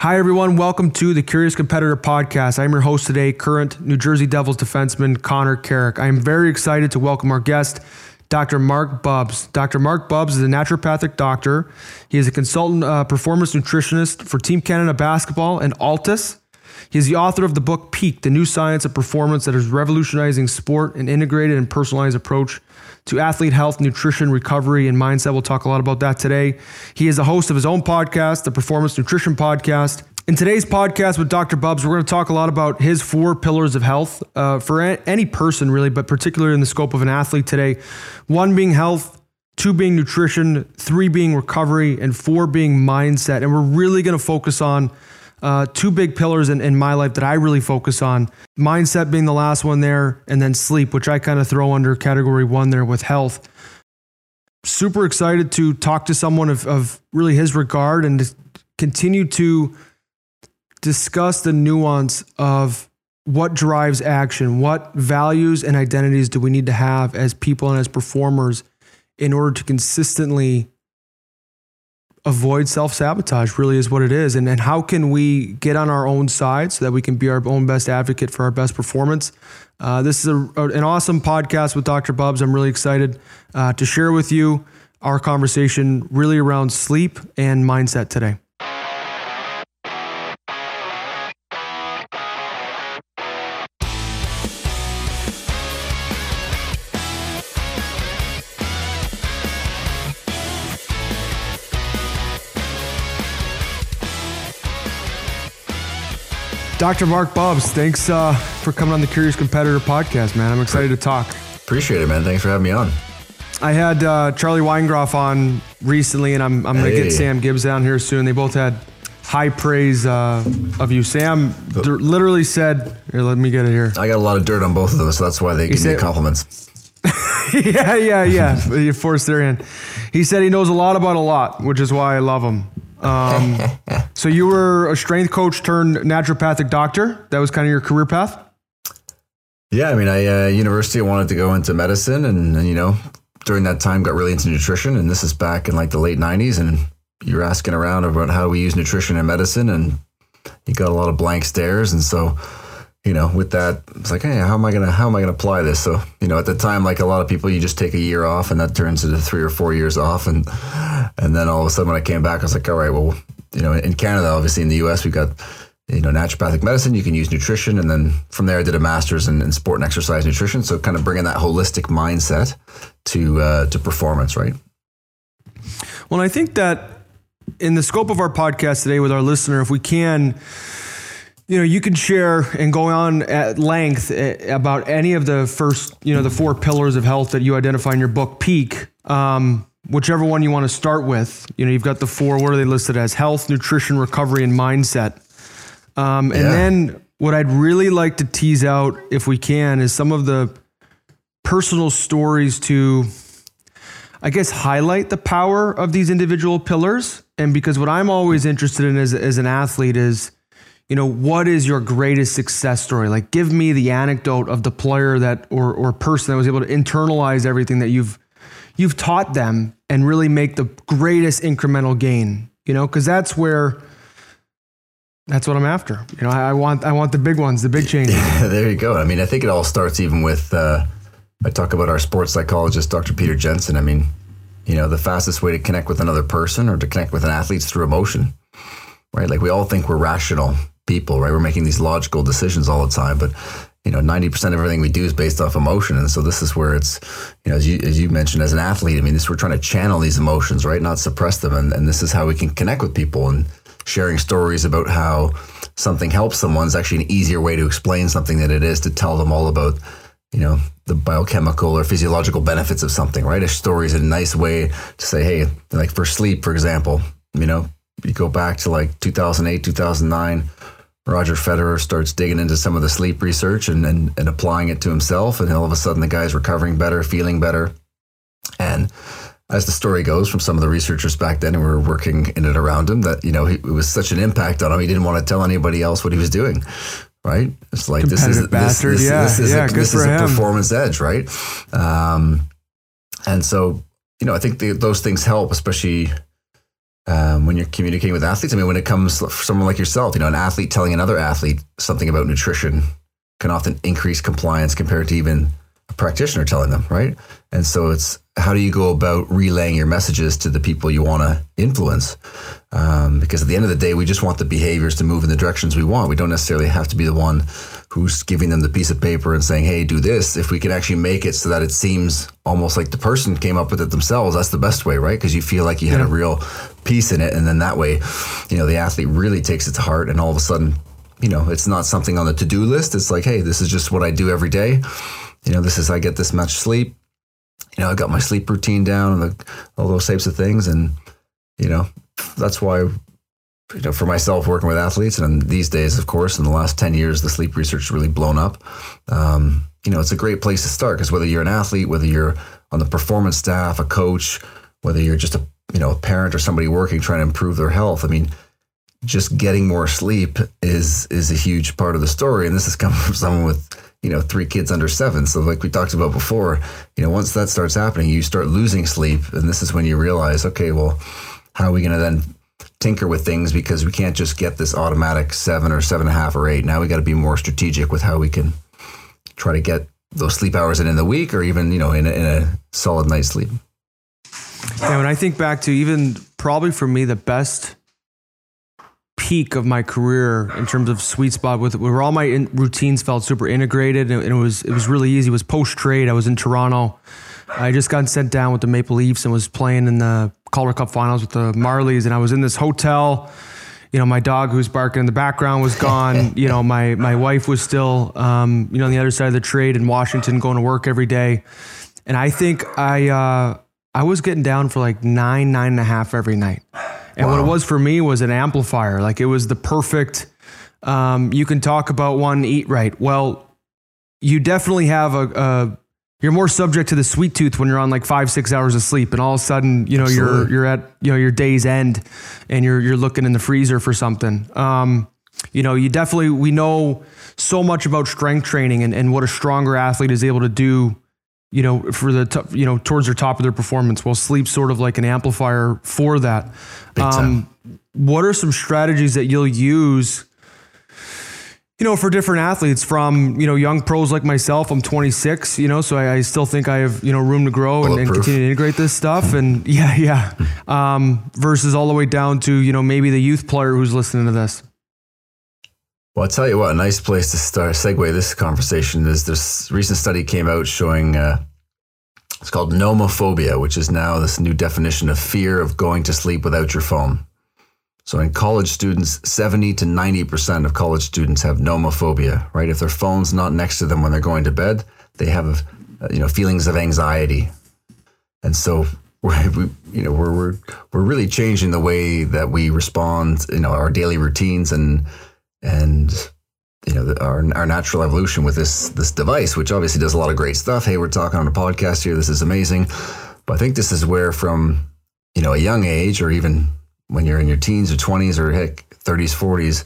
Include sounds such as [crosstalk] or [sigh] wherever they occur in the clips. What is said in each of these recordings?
Hi, everyone. Welcome to the Curious Competitor podcast. I'm your host today, current New Jersey Devils defenseman Connor Carrick. I am very excited to welcome our guest, Dr. Marc Bubbs. Dr. Marc Bubbs is a naturopathic doctor. He is a consultant uh, performance nutritionist for Team Canada Basketball and Altus. He is the author of the book Peak, the new science of performance that is revolutionizing sport and integrated and personalized approach to athlete health, nutrition, recovery, and mindset. We'll talk a lot about that today. He is the host of his own podcast, the Performance Nutrition Podcast. In today's podcast with Dr. Bubbs, we're going to talk a lot about his four pillars of health uh, for any person, really, but particularly in the scope of an athlete today. One being health, two being nutrition, three being recovery, and four being mindset. And we're really going to focus on uh, two big pillars in, in my life that I really focus on mindset being the last one there, and then sleep, which I kind of throw under category one there with health. Super excited to talk to someone of, of really his regard and continue to discuss the nuance of what drives action, what values and identities do we need to have as people and as performers in order to consistently avoid self sabotage, really is what it is. And, and how can we get on our own side so that we can be our own best advocate for our best performance? Uh, this is a, an awesome podcast with Dr. Bubbs. I'm really excited uh, to share with you our conversation really around sleep and mindset today. Dr. Marc Bubbs, thanks uh, for coming on the Curious Competitor podcast, man. I'm excited to talk. Appreciate it, man. Thanks for having me on. I had uh, Charlie Weingroff on recently, and I'm, I'm going to get Sam Gibbs down here soon. They both had high praise uh, of you. Sam d- literally said, here, let me get it here. I got a lot of dirt on both of them, so that's why they he give said, me compliments. [laughs] yeah, yeah, yeah. [laughs] you forced their hand. He said he knows a lot about a lot, which is why I love him. Um, [laughs] so you were a strength coach turned naturopathic doctor. That was kind of your career path. Yeah, I mean, I uh, university I wanted to go into medicine, and, and, you know, during that time got really into nutrition. And this is back in like the late '90s, and you're asking around about how we use nutrition in medicine, and you got a lot of blank stares. And so you know, with that, it's like, hey, how am I gonna how am I gonna apply this? So, you know, at the time, like a lot of people, you just take a year off, and that turns into three or four years off, and and then all of a sudden, when I came back, I was like, all right, well, you know, in Canada, obviously, in the U.S., we've got you know naturopathic medicine. You can use nutrition, and then from there, I did a master's in, in sport and exercise nutrition. So, kind of bringing that holistic mindset to uh, to performance, right? Well, I think that in the scope of our podcast today with our listener, if we can you know, you can share and go on at length eh, about any of the first, you know, the four pillars of health that you identify in your book, Peak. Um, whichever one you want to start with. You know, you've got the four. What are they listed as? Health, nutrition, recovery, and mindset. Um, and yeah. then what I'd really like to tease out, if we can, is some of the personal stories to, I guess, highlight the power of these individual pillars. And because what I'm always interested in as, as an athlete is you know, what is your greatest success story? Like, give me the anecdote of the player that or or person that was able to internalize everything that you've you've taught them and really make the greatest incremental gain. You know, because that's where that's what I'm after. You know, I, I, want I want the big ones, the big changes. Yeah, [laughs] there you go. I mean, I think it all starts even with uh, I talk about our sports psychologist, Dr. Peter Jensen. I mean, you know, the fastest way to connect with another person or to connect with an athlete is through emotion, right? Like we all think we're rational people, right? We're making these logical decisions all the time, but you know, 90% of everything we do is based off emotion. And so this is where it's, you know, as you, as you mentioned as an athlete, I mean, this, we're trying to channel these emotions, right? Not suppress them. And, and this is how we can connect with people and sharing stories about how something helps someone is actually an easier way to explain something than it is to tell them all about, you know, the biochemical or physiological benefits of something, right? A story is a nice way to say, hey, like for sleep, for example, you know, you go back to like 2008, 2009, Roger Federer starts digging into some of the sleep research and, and, and applying it to himself. And all of a sudden, the guy's recovering better, feeling better. And as the story goes from some of the researchers back then who were working in and around him, that, you know, he, it was such an impact on him, he didn't want to tell anybody else what he was doing. Right? It's like this is bastard. This, this, yeah, this is yeah, a, this is a performance edge, right? Um, and so, you know, I think the, those things help, especially um, when you're communicating with athletes. I mean, when it comes for someone like yourself, you know, an athlete telling another athlete something about nutrition can often increase compliance compared to even a practitioner telling them, right? And so it's how do you go about relaying your messages to the people you want to influence? Um, because at the end of the day, we just want the behaviors to move in the directions we want. We don't necessarily have to be the one who's giving them the piece of paper and saying, hey, do this. If we can actually make it so that it seems almost like the person came up with it themselves, that's the best way, right? Because you feel like you had a real piece in it. And then that way, you know, the athlete really takes it to heart and all of a sudden, you know, it's not something on the to do list. It's like, hey, this is just what I do every day. You know, this is, I get this much sleep. You know, I got my sleep routine down and the, all those types of things. And, you know, that's why you know, for myself working with athletes, and these days, of course, in the last 10 years, the sleep research has really blown up. Um, you know, it's a great place to start because whether you're an athlete, whether you're on the performance staff, a coach, whether you're just a, you know, a parent or somebody working trying to improve their health, I mean, just getting more sleep is is a huge part of the story. And this is coming from someone with, you know, three kids under seven. So like we talked about before, you know, once that starts happening, you start losing sleep. And this is when you realize, okay, well, how are we going to then tinker with things because we can't just get this automatic seven or seven and a half or eight. Now we got to be more strategic with how we can try to get those sleep hours in in the week or even, you know, in a, in a solid night's sleep. Yeah, when I think back to even probably for me, the best peak of my career in terms of sweet spot with where all my in, routines felt super integrated and it was it was really easy. It was post trade. I was in Toronto. I just got sent down with the Maple Leafs and was playing in the Calder Cup Finals with the Marlies, and I was in this hotel. You know, my dog who's barking in the background was gone. [laughs] you know, my my wife was still, um, you know, on the other side of the trade in Washington, going to work every day. And I think I uh, I was getting down for like nine nine and a half every night. And wow. what it was for me was an amplifier. Like it was the perfect. Um, you can talk about one eat right. Well, you definitely have a, a you're more subject to the sweet tooth when you're on like five six hours of sleep and all of a sudden you know Absolutely. you're you're at you know your day's end and you're you're looking in the freezer for something um, you know you definitely we know so much about strength training and, and what a stronger athlete is able to do you know for the you know towards their top of their performance well sleep sort of like an amplifier for that um, what are some strategies that you'll use you know, for different athletes from, you know, young pros like myself, I'm 26, you know, so I, I still think I have, you know, room to grow and, and, continue to integrate this stuff. And [laughs] yeah, yeah. Um, versus all the way down to, you know, maybe the youth player who's listening to this. Well, I'll tell you what, a nice place to start, segue this conversation is this recent study came out showing uh, it's called nomophobia, which is now this new definition of fear of going to sleep without your phone. So in college students, 70 to 90% of college students have nomophobia, right? If their phone's not next to them when they're going to bed, they have, uh, you know, feelings of anxiety. And so [laughs] we're, we, you know, we're, we're, we're really changing the way that we respond, you know, our daily routines and, and, you know, our, our natural evolution with this, this device, which obviously does a lot of great stuff. Hey, we're talking on a podcast here. This is amazing. But I think this is where from, you know, a young age or even when you're in your teens or 20s or heck 30s 40s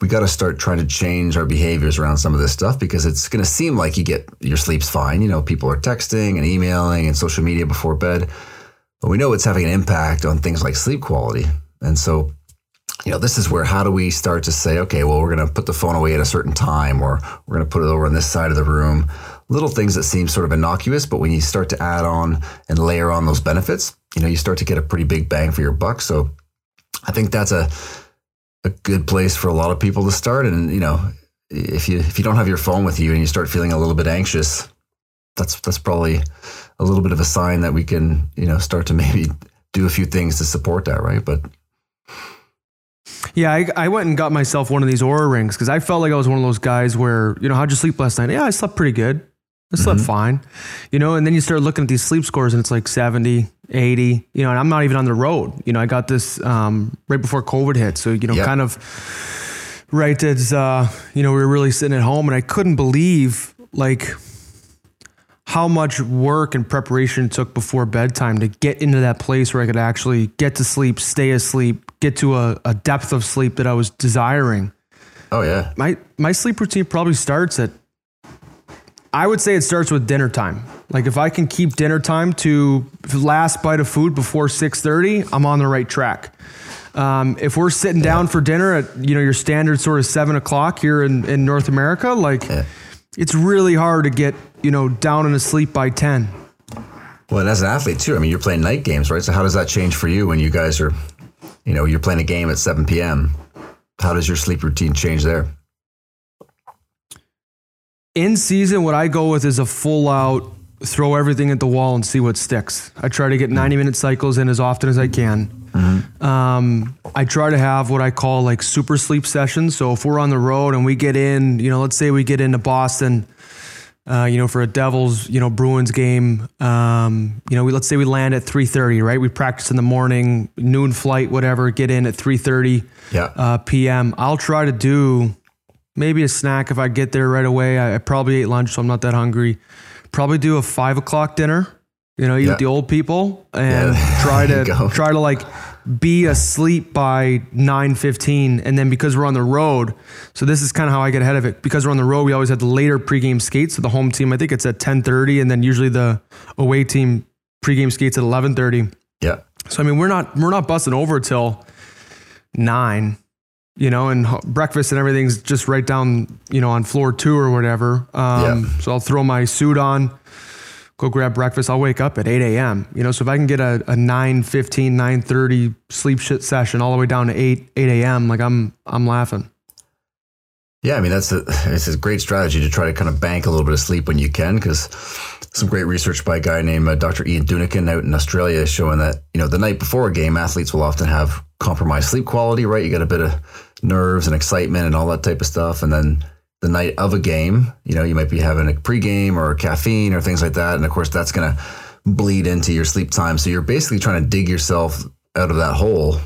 we got to start trying to change our behaviors around some of this stuff because it's going to seem like you get your sleep's fine you know people are texting and emailing and social media before bed but we know it's having an impact on things like sleep quality and so you know this is where how do we start to say okay well we're going to put the phone away at a certain time or we're going to put it over on this side of the room little things that seem sort of innocuous but when you start to add on and layer on those benefits you know you start to get a pretty big bang for your buck so I think that's a a good place for a lot of people to start. And you know, if you if you don't have your phone with you and you start feeling a little bit anxious, that's that's probably a little bit of a sign that we can you know start to [laughs] maybe do a few things to support that, right? But yeah, I, I went and got myself one of these Oura rings because I felt like I was one of those guys where you know how'd you sleep last night? Yeah, I slept pretty good. I slept mm-hmm. fine, you know, and then you start looking at these sleep scores and it's like 70, 80, you know, and I'm not even on the road. You know, I got this um, right before COVID hit. So, you know, yep. kind of right as, uh, you know, we were really sitting at home and I couldn't believe like how much work and preparation took before bedtime to get into that place where I could actually get to sleep, stay asleep, get to a, a depth of sleep that I was desiring. Oh yeah. My my sleep routine probably starts at I would say it starts with dinner time. Like if I can keep dinner time to last bite of food before 6:30, I'm on the right track. Um, if we're sitting down for dinner at you know your standard sort of seven o'clock here in, in North America, like Yeah. it's really hard to get you know down and asleep by ten. Well, and as an athlete too, I mean, you're playing night games, right? So how does that change for you when you guys are, you know, you're playing a game at 7 p.m. How does your sleep routine change there? In season, what I go with is a full out throw everything at the wall and see what sticks. I try to get 90 minute cycles in as often as I can. Um, I try to have what I call like super sleep sessions. So if we're on the road and we get in, you know, let's say we get into Boston, uh, you know, for a Devils, you know, Bruins game, um, you know, we, let's say we land at 3:30, right? We practice in the morning, noon flight, whatever. Get in at 3:30 Yeah. uh, p.m. I'll try to do maybe a snack if I get there right away. I, I probably ate lunch, so I'm not that hungry. Probably do a five o'clock dinner. You know, eat Yeah. with the old people and Yeah. [laughs] try to try to like be asleep by nine fifteen, and then because we're on the road, so this is kind of how I get ahead of it. Because we're on the road, we always had the later pregame skates. So the home team, I think it's at ten thirty, and then usually the away team pregame skates at eleven thirty. yeah. So I mean, we're not we're not busting over till nine, you know, and breakfast and everything's just right down, you know, on floor two or whatever. Um, Yeah. So I'll throw my suit on, go grab breakfast. I'll wake up at eight a.m. You know, so if I can get a, a 9.15, 9.30 sleep shit session all the way down to eight eight a.m., like I'm I'm laughing. Yeah, I mean that's a it's a great strategy to try to kind of bank a little bit of sleep when you can, because some great research by a guy named uh, Dr. Ian Dunican out in Australia is showing that you know the night before a game, athletes will often have compromised sleep quality. Right, you got a bit of nerves and excitement and all that type of stuff, and then the night of a game, you know, you might be having a pregame or caffeine or things like that, and of course that's going to bleed into your sleep time. So you're basically trying to dig yourself out of that hole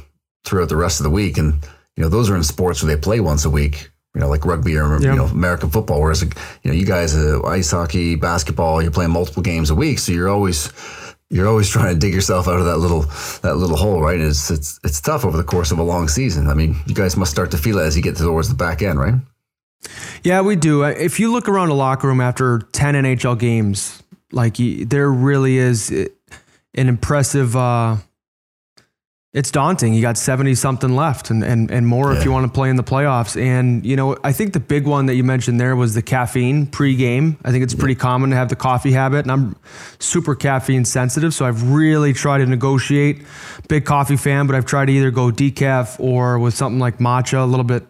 throughout the rest of the week, and you know those are in sports where they play once a week you know, like rugby or Yeah. you know American football. Whereas you know, you guys, uh, ice hockey, basketball, you're playing multiple games a week, so you're always you're always trying to dig yourself out of that little that little hole, right? And it's it's it's tough over the course of a long season. I mean, you guys must start to feel it as you get towards the back end, right? Yeah, we do. If you look around a locker room after 10 NHL games, like there really is uh, an impressive, uh, it's daunting. You got 70 something left and, and, and more if you want to play in the playoffs. And, you know, I think the big one that you mentioned there was the caffeine pre-game. I think it's pretty common to have the coffee habit and I'm super caffeine sensitive. So I've really tried to negotiate. Big coffee fan, but I've tried to either go decaf or with something like matcha, a little bit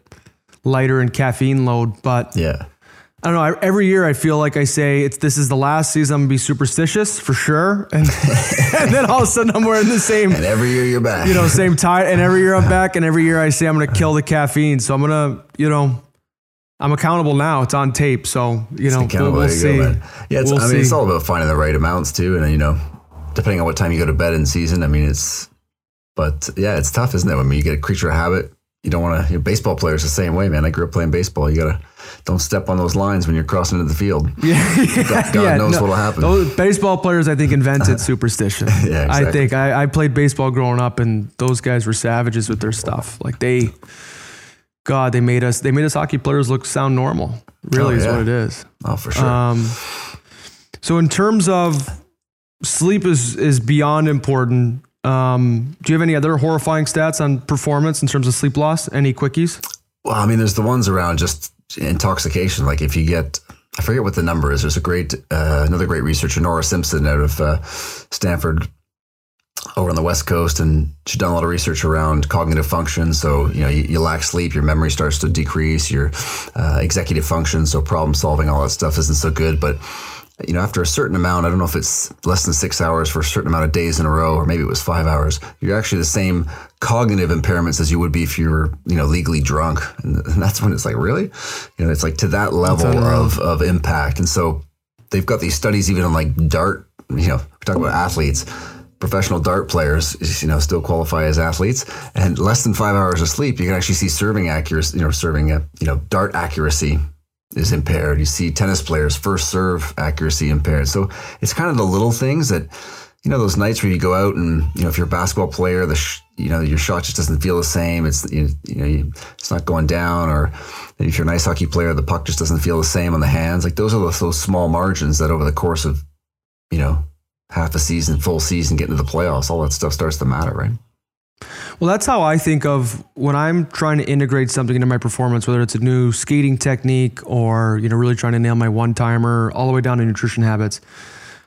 lighter in caffeine load. But Yeah. I don't know. I- Every year I feel like I say it's this is the last season. I'm gonna be superstitious for sure, [laughs] and, and then all of a sudden I'm wearing the same, And every year you're back. you know, same tie. And every year I'm back, and every year I say I'm gonna kill the caffeine. So I'm gonna, you know, I'm accountable now. It's on tape. So you know, we'll, we'll see. go. Yeah, it's, We'll I mean, it's all about finding the right amounts too, and uh, you know, depending on what time you go to bed in season. I mean, it's, but yeah, it's tough, isn't it? I mean, you get a creature of habit. You don't want to. You know, baseball players the same way, man. I grew up playing baseball. You gotta don't step on those lines when you're crossing into the field. [laughs] Yeah, God, God knows what'll happen. Those baseball players, I think, invented [laughs] superstition. Yeah, exactly. I think I, I played baseball growing up, and those guys were savages with their stuff. Like they, God, they made us they made us hockey players look sound normal. Really, Oh, is what it is. Oh, for sure. Um, so in terms of sleep is is beyond important. Um, do you have any other horrifying stats on performance in terms of sleep loss? Any quickies? Well, I mean, there's the ones around just intoxication. Like if you get, I forget what the number is. There's a great, uh, another great researcher, Nora Simpson, out of uh, Stanford, over on the West Coast, and she's done a lot of research around cognitive function. So you know, you, you lack sleep, your memory starts to decrease, your uh, executive function, so problem solving, all that stuff isn't so good. But you know, after a certain amount, I don't know if it's less than six hours for a certain amount of days in a row, or maybe it was five hours, you're actually the same cognitive impairments as you would be if you were, you know, legally drunk. And, [laughs] and that's when it's like, really? You know, it's like to that level of, of impact. And so they've got these studies even on like dart, you know, we talk about athletes. Professional dart players, you know, still qualify as athletes, and less than five hours of sleep, you can actually see serving accuracy, you know, serving a, you know, dart accuracy is impaired. You see tennis players first serve accuracy impaired. So it's kind of the little things that you know those nights where you go out and you know if you're a basketball player, the sh- you know your shot just doesn't feel the same. It's you, you know you, it's not going down, or if you're an ice hockey player, the puck just doesn't feel the same on the hands. Like those are those, those small margins that over the course of you know half a season, full season, getting to the playoffs, all that stuff starts to matter, right? Well, that's how I think of when I'm trying to integrate something into my performance, whether it's a new skating technique or, you know, really trying to nail my one timer all the way down to nutrition habits.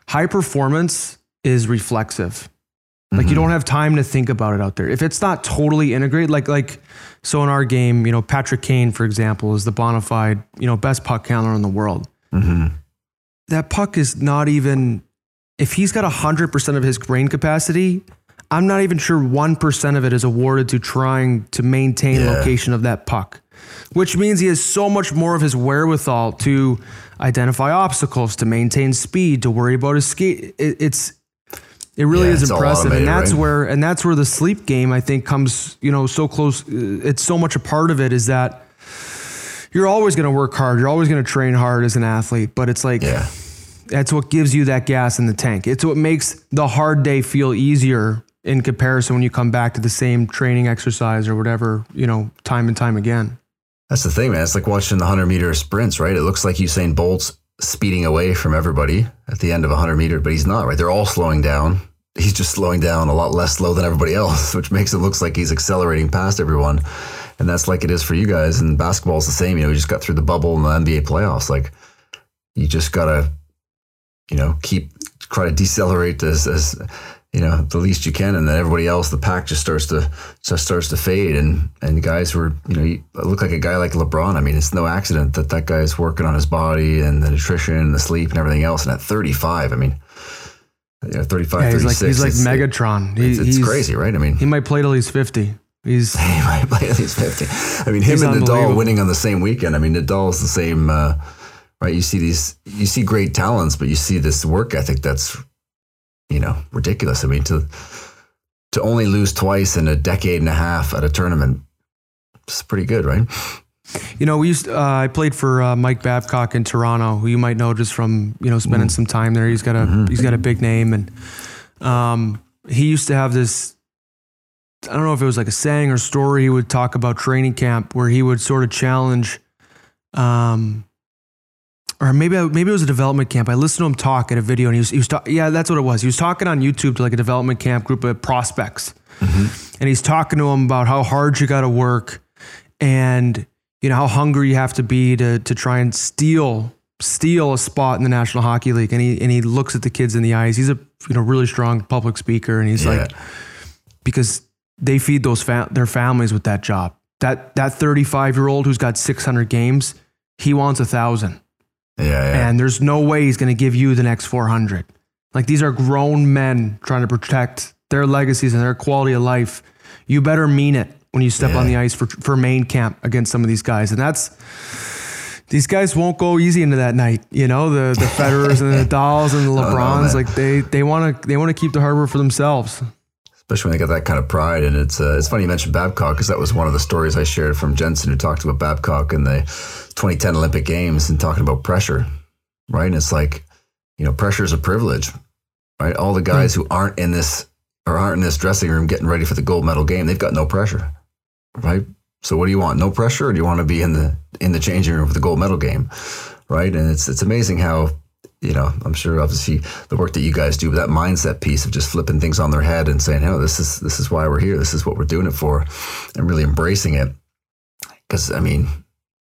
High performance is reflexive. Like you mm-hmm. don't have time to think about it out there. If it's not totally integrated, like like so in our game, you know, Patrick Kane, for example, is the bona fide, you know, best puck handler in the world. Mm-hmm. That puck is not even if he's got hundred percent of his brain capacity, I'm not even sure one percent of it is awarded to trying to maintain Yeah. location of that puck. Which means he has so much more of his wherewithal to identify obstacles, to maintain speed, to worry about his skate. It, it's it really Yeah, is impressive, and that's right? where and that's where the sleep game I think comes. You know, so close. It's so much a part of it is that you're always going to work hard. You're always going to train hard as an athlete, but it's like Yeah. that's what gives you that gas in the tank. It's what makes the hard day feel easier in comparison when you come back to the same training exercise or whatever, you know, time and time again. That's the thing, man. It's like watching the 100 meter sprints, right? It looks like Usain Bolt's speeding away from everybody at the end of a 100 meter, but he's not, right? They're all slowing down. He's just slowing down a lot less slow than everybody else, [laughs] which makes it looks like he's accelerating past everyone. And that's like it is for you guys. And basketball's the same. You know, you just got through the bubble in the NBA playoffs. Like, you just got to, you know, keep, try to decelerate as, as, you know, the least you can, and then everybody else, the pack just starts to just starts to fade, and and guys were, you know, you look like a guy like LeBron. I mean, it's no accident that that guy's working on his body and the nutrition and the sleep and everything else. And at 35, I mean, you know, 35, Yeah, he's like he's like Megatron. He- It's, it's he's- crazy, right? I mean, He might play till he's 50. He's [laughs] he might play at least 50. I mean, him and Nadal winning on the same weekend. I mean, Nadal's the same, uh, right? You see these, you see great talents, but you see this work ethic that's, you know, ridiculous. I mean, to to only lose twice in a decade and a half at a tournament, it's pretty good, right? You know, we used. Uh, I played for uh, Mike Babcock in Toronto, who you might know just from you know spending some time there. He's got a he's got a big name, and um, he used to have this. I don't know if it was like a saying or story. He would talk about training camp where he would sort of challenge, um, or maybe I, maybe it was a development camp. I listened to him talk at a video, and he was he was ta- yeah, that's what it was. He was talking on YouTube to like a development camp group of prospects, mm-hmm. and he's talking to them about how hard you got to work, and you know how hungry you have to be to to try and steal steal a spot in the National Hockey League. And he and he looks at the kids in the eyes. He's a you know really strong public speaker, and he's Yeah. like because they feed those fa- their families with that job. That that 35 year old who's got 600 games, he wants a thousand, Yeah, yeah. and there's no way he's going to give you the next 400. Like these are grown men trying to protect their legacies and their quality of life. You better mean it when you step on the ice for for main camp against some of these guys, and that's. These guys won't go easy into that night, you know. The the [laughs] Federers and the Nadals and the LeBrons, like they they want to they want to keep the harbor for themselves. Especially when they got that kind of pride. And it's uh, it's funny you mentioned Babcock because that was one of the stories I shared from Jensen, who talked about Babcock in the 2010 Olympic Games and talking about pressure, right? And it's like, you know, pressure is a privilege, right? All the guys who aren't in this or aren't in this dressing room getting ready for the gold medal game, they've got no pressure, right? So what do you want? No pressure, or do you want to be in the in the changing room for the gold medal game, right? And it's it's amazing how you know, I'm sure obviously the work that you guys do, but that mindset piece of just flipping things on their head and saying, "Oh, this is this is why we're here. This is what we're doing it for," and really embracing it. Because I mean,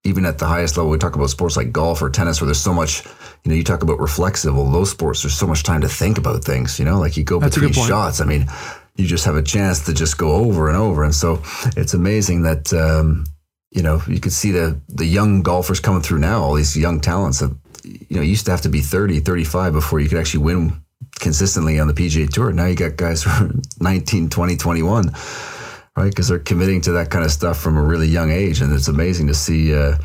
even at the highest level, we talk about sports like golf or tennis, where there's so much. You know, you talk about reflexive. Well, those sports, there's so much time to think about things. You know, like you go That's between shots. I mean, you just have a chance to just go over and over, and so it's amazing that. Um, you know, you could see the the young golfers coming through now, all these young talents that you know, you used to have to be 30, 35 before you could actually win consistently on the PGA Tour. Now you got guys [laughs] who are 19, 20, 21, right? Because they're committing to that kind of stuff from a really young age. And it's amazing to see, uh,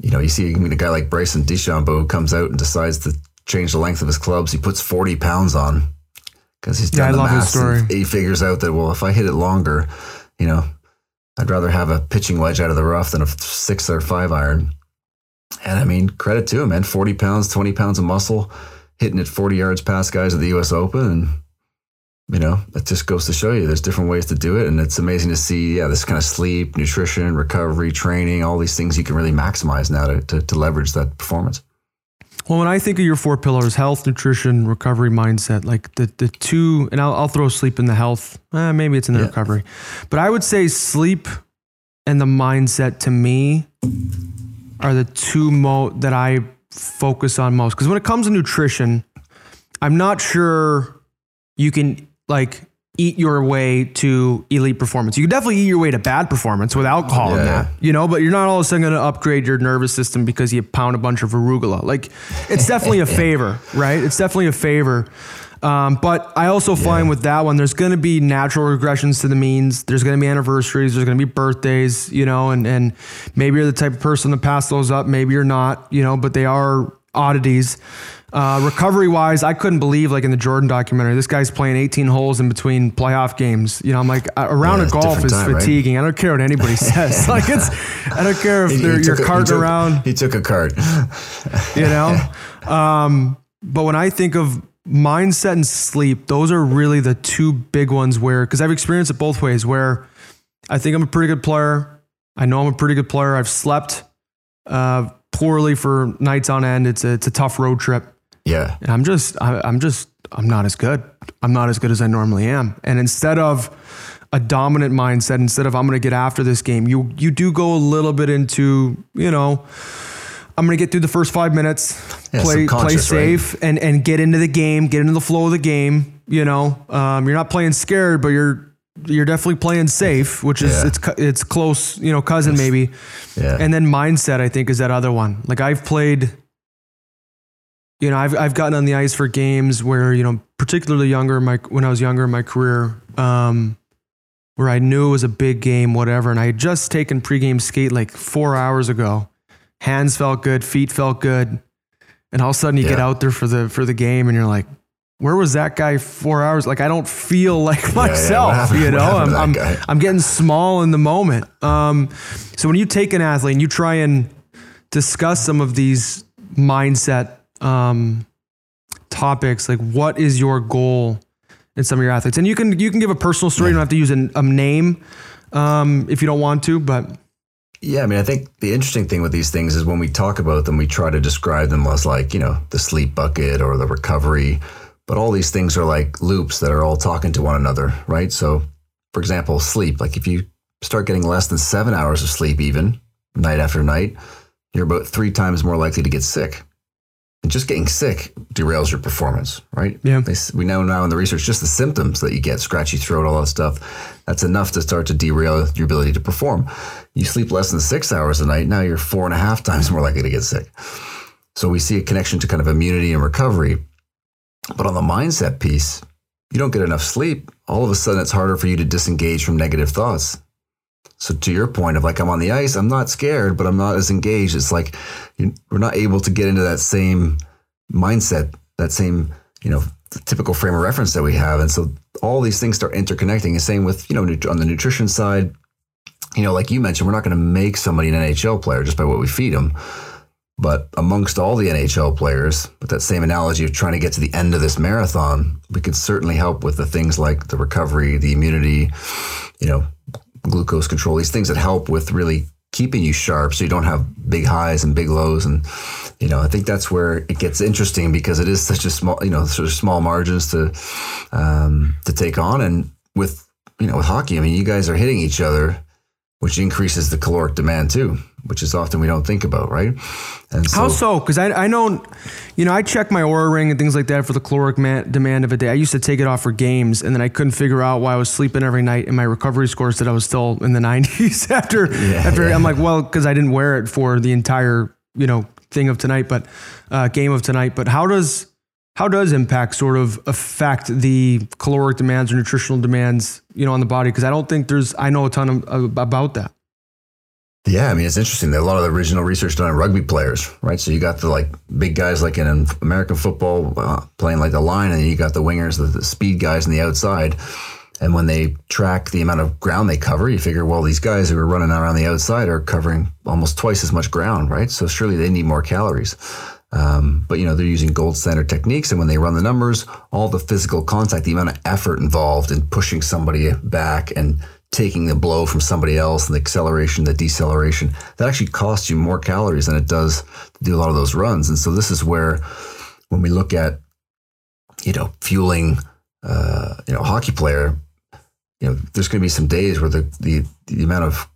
you know, you see I mean, a guy like Bryson DeChambeau who comes out and decides to change the length of his clubs. He puts 40 pounds on because he's Yeah, done I the math. and. He figures out that, well, if I hit it longer, you know, I'd rather have a pitching wedge out of the rough than a six or five iron. And I mean, credit to him, man. 40 pounds, 20 pounds of muscle, hitting it 40 yards past guys at the US Open. And, you know, that just goes to show you there's different ways to do it. And it's amazing to see, yeah, this kind of sleep, nutrition, recovery, training, all these things you can really maximize now to, to, to leverage that performance. Well, when I think of your four pillars, health, nutrition, recovery, mindset, like the the two, and I'll, I'll throw sleep in the health. Eh, maybe it's in the Yeah. recovery, but I would say sleep and the mindset to me are the two mo that I focus on most. Because when it comes to nutrition, I'm not sure you can like eat your way to elite performance. You can definitely eat your way to bad performance with alcohol Yeah. that, you know, but you're not all of a sudden going to upgrade your nervous system because you pound a bunch of arugula. Like it's definitely a [laughs] favor, right? It's definitely a favor. Um, but I also find with that one, there's going to be natural regressions to the means. There's going to be anniversaries. There's going to be birthdays, you know, and, and maybe you're the type of person to pass those up. Maybe you're not, you know, but they are oddities. Uh, recovery wise, I couldn't believe like in the Jordan documentary, this guy's playing 18 holes in between playoff games. You know, I'm like, around a round Yeah, of golf is time, right? fatiguing. I don't care what anybody [laughs] says. [laughs] like it's, I don't care if He- they're, he you're he carting took- around He took a card. [laughs] you know um, but when i think of mindset and sleep those are really the two big ones where because i've experienced it both ways where i think i'm a pretty good player. I know i'm a pretty good player. I've slept uh, poorly for nights on end. It's a, it's a tough road trip. Yeah. and i'm just I, i'm just i'm not as good. I'm not as good as i normally am. And instead of a dominant mindset instead of i'm going to get after this game you you do go a little bit into you know I'm gonna get through the first five minutes, Yeah, play play subconscious, right? safe, and and get into the game, get into the flow of the game. You know, um, you're not playing scared, but you're you're definitely playing safe, which is Yeah. it's it's close, you know, cousin maybe. Yeah. And then mindset, I think, is that other one. Like I've played, you know, I've I've gotten on the ice for games where you know, particularly younger, my when I was younger in my career, um, where I knew it was a big game, whatever, and I had just taken pregame skate like four hours ago. Hands felt good, feet felt good, and all of a sudden you get out there for the for the game, and you're like. Where was that guy four hours? Like I don't feel [laughs] like myself, what happened- you [laughs] know. I'm, I'm. I'm getting small in the moment. Um, so when you take an athlete and you try and discuss some of these mindset um, topics, like what is your goal in some of your athletes? And you can you can give a personal story. You don't have to use an, a name um, if you don't want to, but Yeah, I mean, I think the interesting thing with these things is when we talk about them, we try to describe them as like, you know, the sleep bucket or the recovery. But all these things are like loops that are all talking to one another, right? So, for example, sleep, like if you start getting less than seven hours of sleep, even night after night, you're about three times more likely to get sick. Just getting sick derails your performance, right? Yeah. They, we know now in the research, just the symptoms that you get, scratchy throat, all that stuff, that's enough to start to derail your ability to perform. You sleep less than six hours a night, now you're four and a half [laughs] times more likely to get sick. So we see a connection to kind of immunity and recovery. But on the mindset piece, you don't get enough sleep, all of a sudden it's harder for you to disengage from negative thoughts. So to your point of like I'm on the ice, I'm not scared, but I'm not as engaged. It's like you, we're not able to get into that same mindset, that same you know typical frame of reference that we have, and so all these things start interconnecting. The same with you know on the nutrition side, you know like you mentioned, we're not going to make somebody an NHL player just by what we feed them. But amongst all the NHL players, with that same analogy of trying to get to the end of this marathon, we could certainly help with the things like the recovery, the immunity, you know, glucose control, these things that help with really keeping you sharp so you don't have big highs and big lows. And, you know, I think that's where it gets interesting because it is such a small, you know, sort of small margins to, um, to take on. And with, you know, with hockey, I mean, you guys are hitting each other, which increases the caloric demand too, which is often we don't think about, right? And so, How so? Because I, I know, you know, I check my Oura ring and things like that for the caloric man, demand of a day. I used to take it off for games, and then I couldn't figure out why I was sleeping every night, and my recovery score said I was still in the [laughs] 90s after. after yeah. I'm like, well, because I didn't wear it for the entire, you know, thing of tonight, but uh, game of tonight. But how does how does impact sort of affect the caloric demands or nutritional demands, you know, on the body? Because I don't think there's I know a ton of, of, about that. Yeah, I mean it's interesting. A lot of the original research done on rugby players, right? So you got the like big guys like in American football uh, playing like the line, and you got the wingers, the, the speed guys on the outside. And when they track the amount of ground they cover, you figure, well, these guys who are running around the outside are covering almost twice as much ground, right? So surely they need more calories. Um, but you know they're using gold standard techniques, and when they run the numbers, all the physical contact, the amount of effort involved in pushing somebody back and taking the blow from somebody else and the acceleration, the deceleration, that actually costs you more calories than it does to do a lot of those runs. And so this is where when we look at, you know, fueling, uh, you know, a hockey player, you know, there's going to be some days where the, the, the amount of,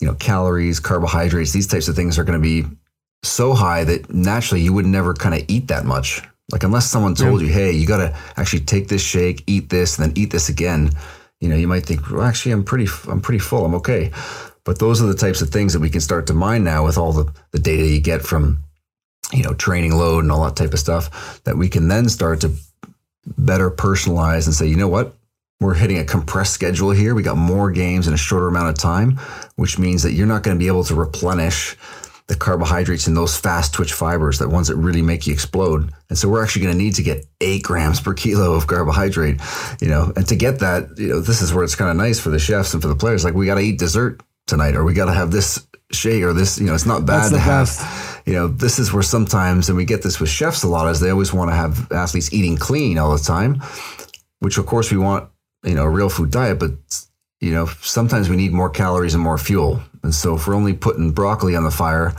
you know, calories, carbohydrates, these types of things are going to be so high that naturally you would never kind of eat that much. Like unless someone told yeah. you, hey, you got to actually take this shake, eat this, and then eat this again. You know, you might think, well, actually, I'm pretty, I'm pretty full. I'm okay. But those are the types of things that we can start to mine now with all the, the data you get from, you know, training load and all that type of stuff that we can then start to better personalize and say, you know what, we're hitting a compressed schedule here. We got more games in a shorter amount of time, which means that you're not going to be able to replenish the carbohydrates in those fast twitch fibers, the ones that really make you explode. And so we're actually going to need to get eight grams per kilo of carbohydrate, you know, and to get that, you know, this is where it's kind of nice for the chefs and for the players. Like we got to eat dessert tonight, or we got to have this shake or this, you know, it's not bad to best. have, you know, this is where sometimes, and we get this with chefs a lot, is they always want to have athletes eating clean all the time, which of course we want, you know, a real food diet, but you know, sometimes we need more calories and more fuel. And so if we're only putting broccoli on the fire,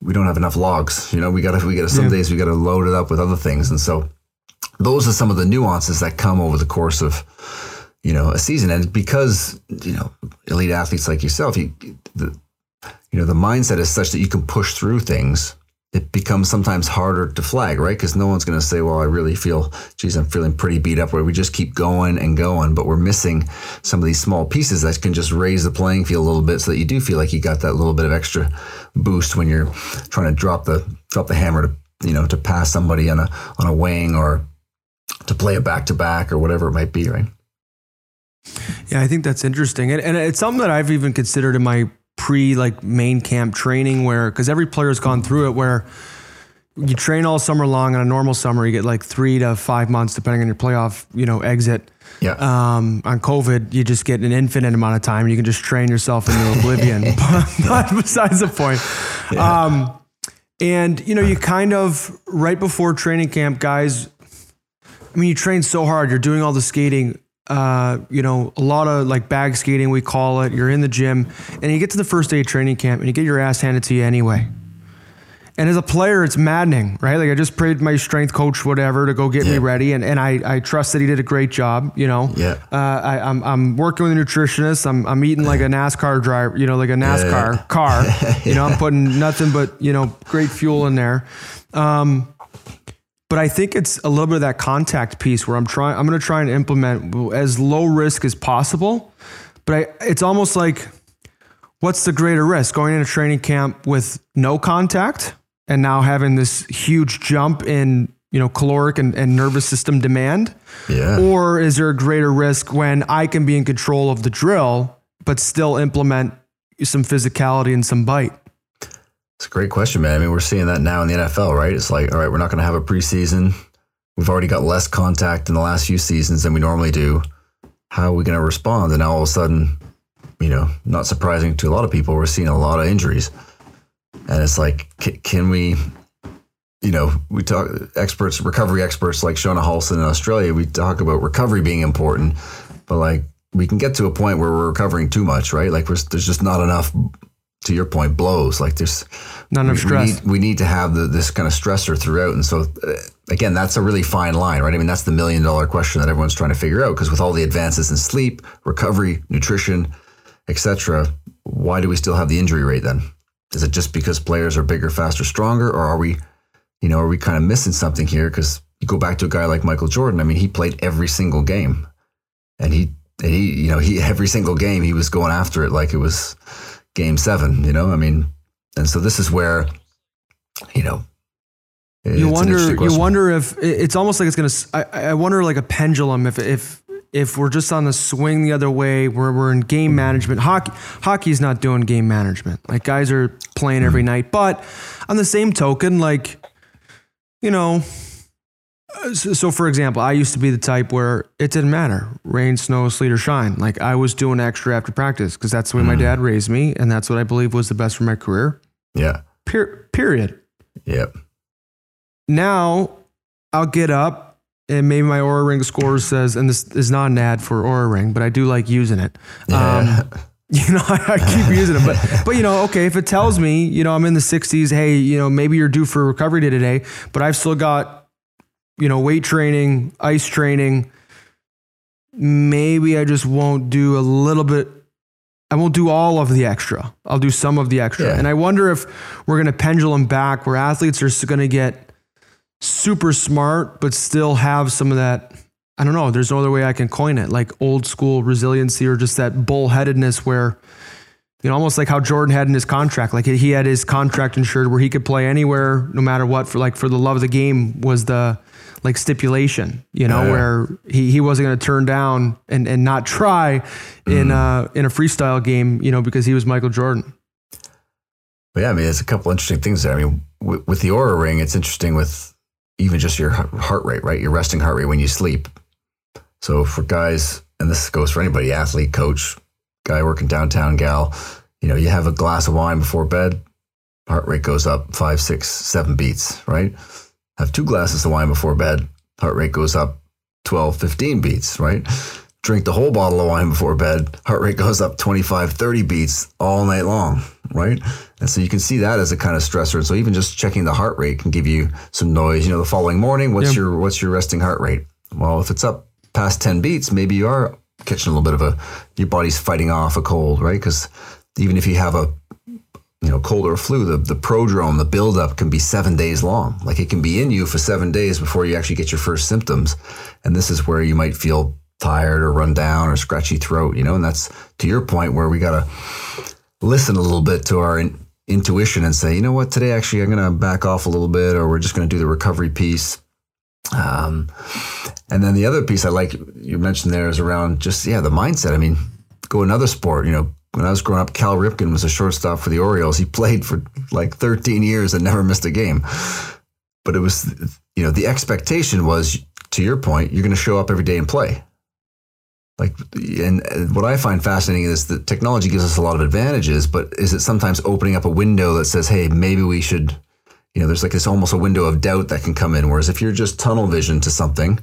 we don't have enough logs. You know, we gotta we gotta some yeah. days we gotta load it up with other things. And so those are some of the nuances that come over the course of you know a season. And because you know elite athletes like yourself, you the you know the mindset is such that you can push through things it becomes sometimes harder to flag, right? Because no one's going to say, well, I really feel, geez, I'm feeling pretty beat up, where we just keep going and going, but we're missing some of these small pieces that can just raise the playing field a little bit so that you do feel like you got that little bit of extra boost when you're trying to drop the drop the hammer to you know to pass somebody on a on a wing or to play a back to back or whatever it might be, right? Yeah, I think that's interesting, and, and it's something that I've even considered in my pre like main camp training where because every player's gone through it where you train all summer long on a normal summer you get like three to five months depending on your playoff you know exit. Yeah. Um, on covid you just get an infinite amount of time you can just train yourself into oblivion. But, [laughs] [laughs] but, besides the point. Yeah. um, and you know you kind of right before training camp guys i mean you train so hard you're doing all the skating uh, you know, a lot of like bag skating, we call it. You're in the gym and you get to the first day of training camp and you get your ass handed to you anyway. And as a player, it's maddening, right? Like I just prayed my strength coach, whatever, to go get yeah. me ready, and, and I, I trust that he did a great job. You know, yeah. Uh, I, I'm I'm working with a nutritionist. I'm I'm eating like a NASCAR driver, you know, like a NASCAR yeah. [laughs] car. You know, I'm putting nothing but you know great fuel in there. Um, but I think it's a little bit of that contact piece where I'm trying. I'm going to try and implement as low risk as possible. But I, it's almost like, what's the greater risk? Going into training camp with no contact and now having this huge jump in you know caloric and, and nervous system demand, yeah. or is there a greater risk when I can be in control of the drill but still implement some physicality and some bite? It's a great question, man. I mean, we're seeing that now in the NFL, right? It's like, all right, we're not going to have a preseason. We've already got less contact in the last few seasons than we normally do. How are we going to respond? And now all of a sudden, you know, not surprising to a lot of people, we're seeing a lot of injuries. And it's like, can, we, you know, we talk experts, recovery experts like Shona Halson in Australia, we talk about recovery being important, but like we can get to a point where we're recovering too much, right? Like there's just not enough to your point, blows. Like there's none of stress. We need, we need to have the, this kind of stressor throughout. And so, uh, again, that's a really fine line, right? I mean, that's the million dollar question that everyone's trying to figure out. Because with all the advances in sleep, recovery, nutrition, etc., why do we still have the injury rate then? Is it just because players are bigger, faster, stronger, or are we, you know, are we kind of missing something here? Because you go back to a guy like Michael Jordan. I mean, he played every single game, and he, and he, you know, he [laughs] every single game he was going after it like it was game seven, you know? I mean, and so this is where, you know, you wonder, you wonder if it's almost like it's going to, I, I wonder like a pendulum, if, if, if we're just on the swing the other way, where we're in game management, hockey, hockey's not doing game management. Like guys are playing every mm-hmm. night, but on the same token, like, you know, so, for example, I used to be the type where it didn't matter rain, snow, sleet, or shine. Like I was doing extra after practice because that's the way mm. my dad raised me, and that's what I believe was the best for my career. Yeah. Per- period. Yep. Now I'll get up and maybe my Oura Ring score says, and this is not an ad for Oura Ring, but I do like using it. Yeah. Um, [laughs] you know, I, I keep using it, but but you know, okay, if it tells me, you know, I'm in the 60s, hey, you know, maybe you're due for recovery day today, but I've still got, you know, weight training, ice training. Maybe I just won't do a little bit. I won't do all of the extra. I'll do some of the extra. Yeah. And I wonder if we're going to pendulum back where athletes are going to get super smart, but still have some of that. I don't know. There's no other way I can coin it, like old school resiliency or just that bullheadedness where, you know, almost like how Jordan had in his contract. Like he had his contract insured where he could play anywhere, no matter what. For like for the love of the game was the like stipulation, you know, Yeah. where he, he wasn't going to turn down and, and not try in uh in a freestyle game, you know, because he was Michael Jordan. But yeah, I mean, there's a couple interesting things there. I mean, with, with the Oura Ring, it's interesting with even just your heart rate, right? Your resting heart rate when you sleep. So for guys, and this goes for anybody, athlete, coach, guy working downtown, gal, you know, you have a glass of wine before bed, heart rate goes up five, six, seven beats, right? Have two glasses of wine before bed, heart rate goes up 12, 15 beats, right? Drink the whole bottle of wine before bed, heart rate goes up 25, 30 beats all night long, right? And so you can see that as a kind of stressor. And so even just checking the heart rate can give you some noise. You know, the following morning, what's Yeah. your what's your resting heart rate? Well, if it's up past 10 beats, maybe you are catching a little bit of a your body's fighting off a cold, right? Because even if you have a you know, cold or flu, the, the prodrome, the buildup can be seven days long. Like it can be in you for seven days before you actually get your first symptoms. And this is where you might feel tired or run down or scratchy throat, you know, and that's to your point where we got to listen a little bit to our in, intuition and say, you know what, today actually I'm going to back off a little bit or we're just going to do the recovery piece. Um, and then the other piece I like you mentioned there is around just, yeah, the mindset. I mean, go another sport, you know, when I was growing up, Cal Ripken was a shortstop for the Orioles. He played for like 13 years and never missed a game. But it was, you know, the expectation was, to your point, you're going to show up every day and play. Like, and what I find fascinating is that technology gives us a lot of advantages, but is it sometimes opening up a window that says, hey, maybe we should, you know, there's like this almost a window of doubt that can come in. Whereas if you're just tunnel vision to something,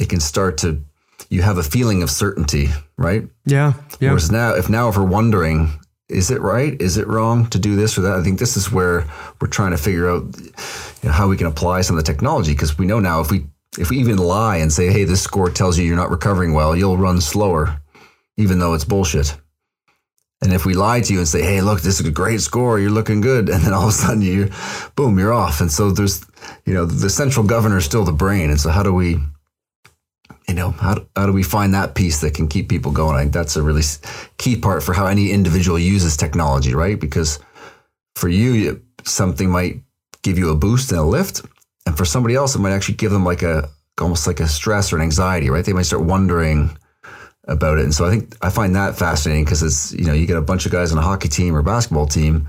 it can start to, you have a feeling of certainty, right? Yeah. Yeah. Whereas now, if now if we're wondering, is it right? Is it wrong to do this or that? I think this is where we're trying to figure out you know, how we can apply some of the technology because we know now if we if we even lie and say, hey, this score tells you you're not recovering well, you'll run slower, even though it's bullshit. And if we lie to you and say, hey, look, this is a great score, you're looking good, [laughs] and then all of a sudden you, boom, you're off. And so there's, you know, the central governor is still the brain. And so how do we, you know, how, how do we find that piece that can keep people going? I think that's a really key part for how any individual uses technology, right? Because for you, something might give you a boost and a lift, and for somebody else, it might actually give them like a almost like a stress or an anxiety, right? They might start wondering about it, and so I think I find that fascinating because it's you know you get a bunch of guys on a hockey team or basketball team,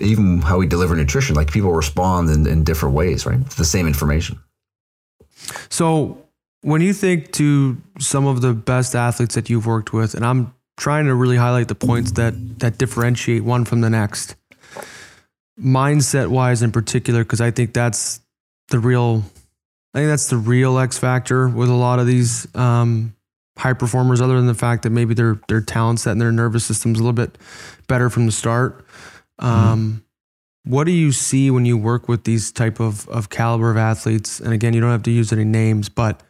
even how we deliver nutrition, like people respond in, in different ways, right? The same information. So when you think to some of the best athletes that you've worked with, and I'm trying to really highlight the points that that differentiate one from the next, mindset wise in particular, because I think that's the real, I think that's the real X factor with a lot of these um, high performers. Other than the fact that maybe their their talent set and their nervous system's a little bit better from the start. Um, what do you see when you work with these type of, of caliber of athletes? And again, you don't have to use any names, but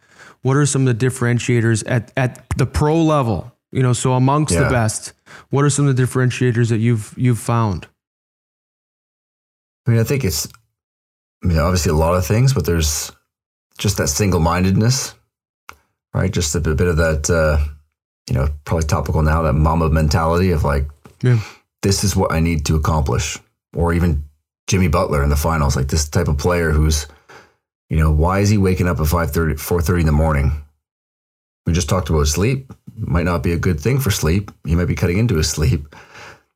what are some of the differentiators at, at the pro level? You know, so amongst the best, what are some of the differentiators that you've you've found? I mean, I think it's, I mean, obviously a lot of things, but there's just that single mindedness, right? Just a bit bit of that, uh, you know, probably topical now, that Mamba mentality of like, Yeah. this is what I need to accomplish. Or even Jimmy Butler in the finals, like this type of player who's, you know, why is he waking up at 5.30, 4.30 in the morning? We just talked about sleep. Might not be a good thing for sleep. He might be cutting into his sleep.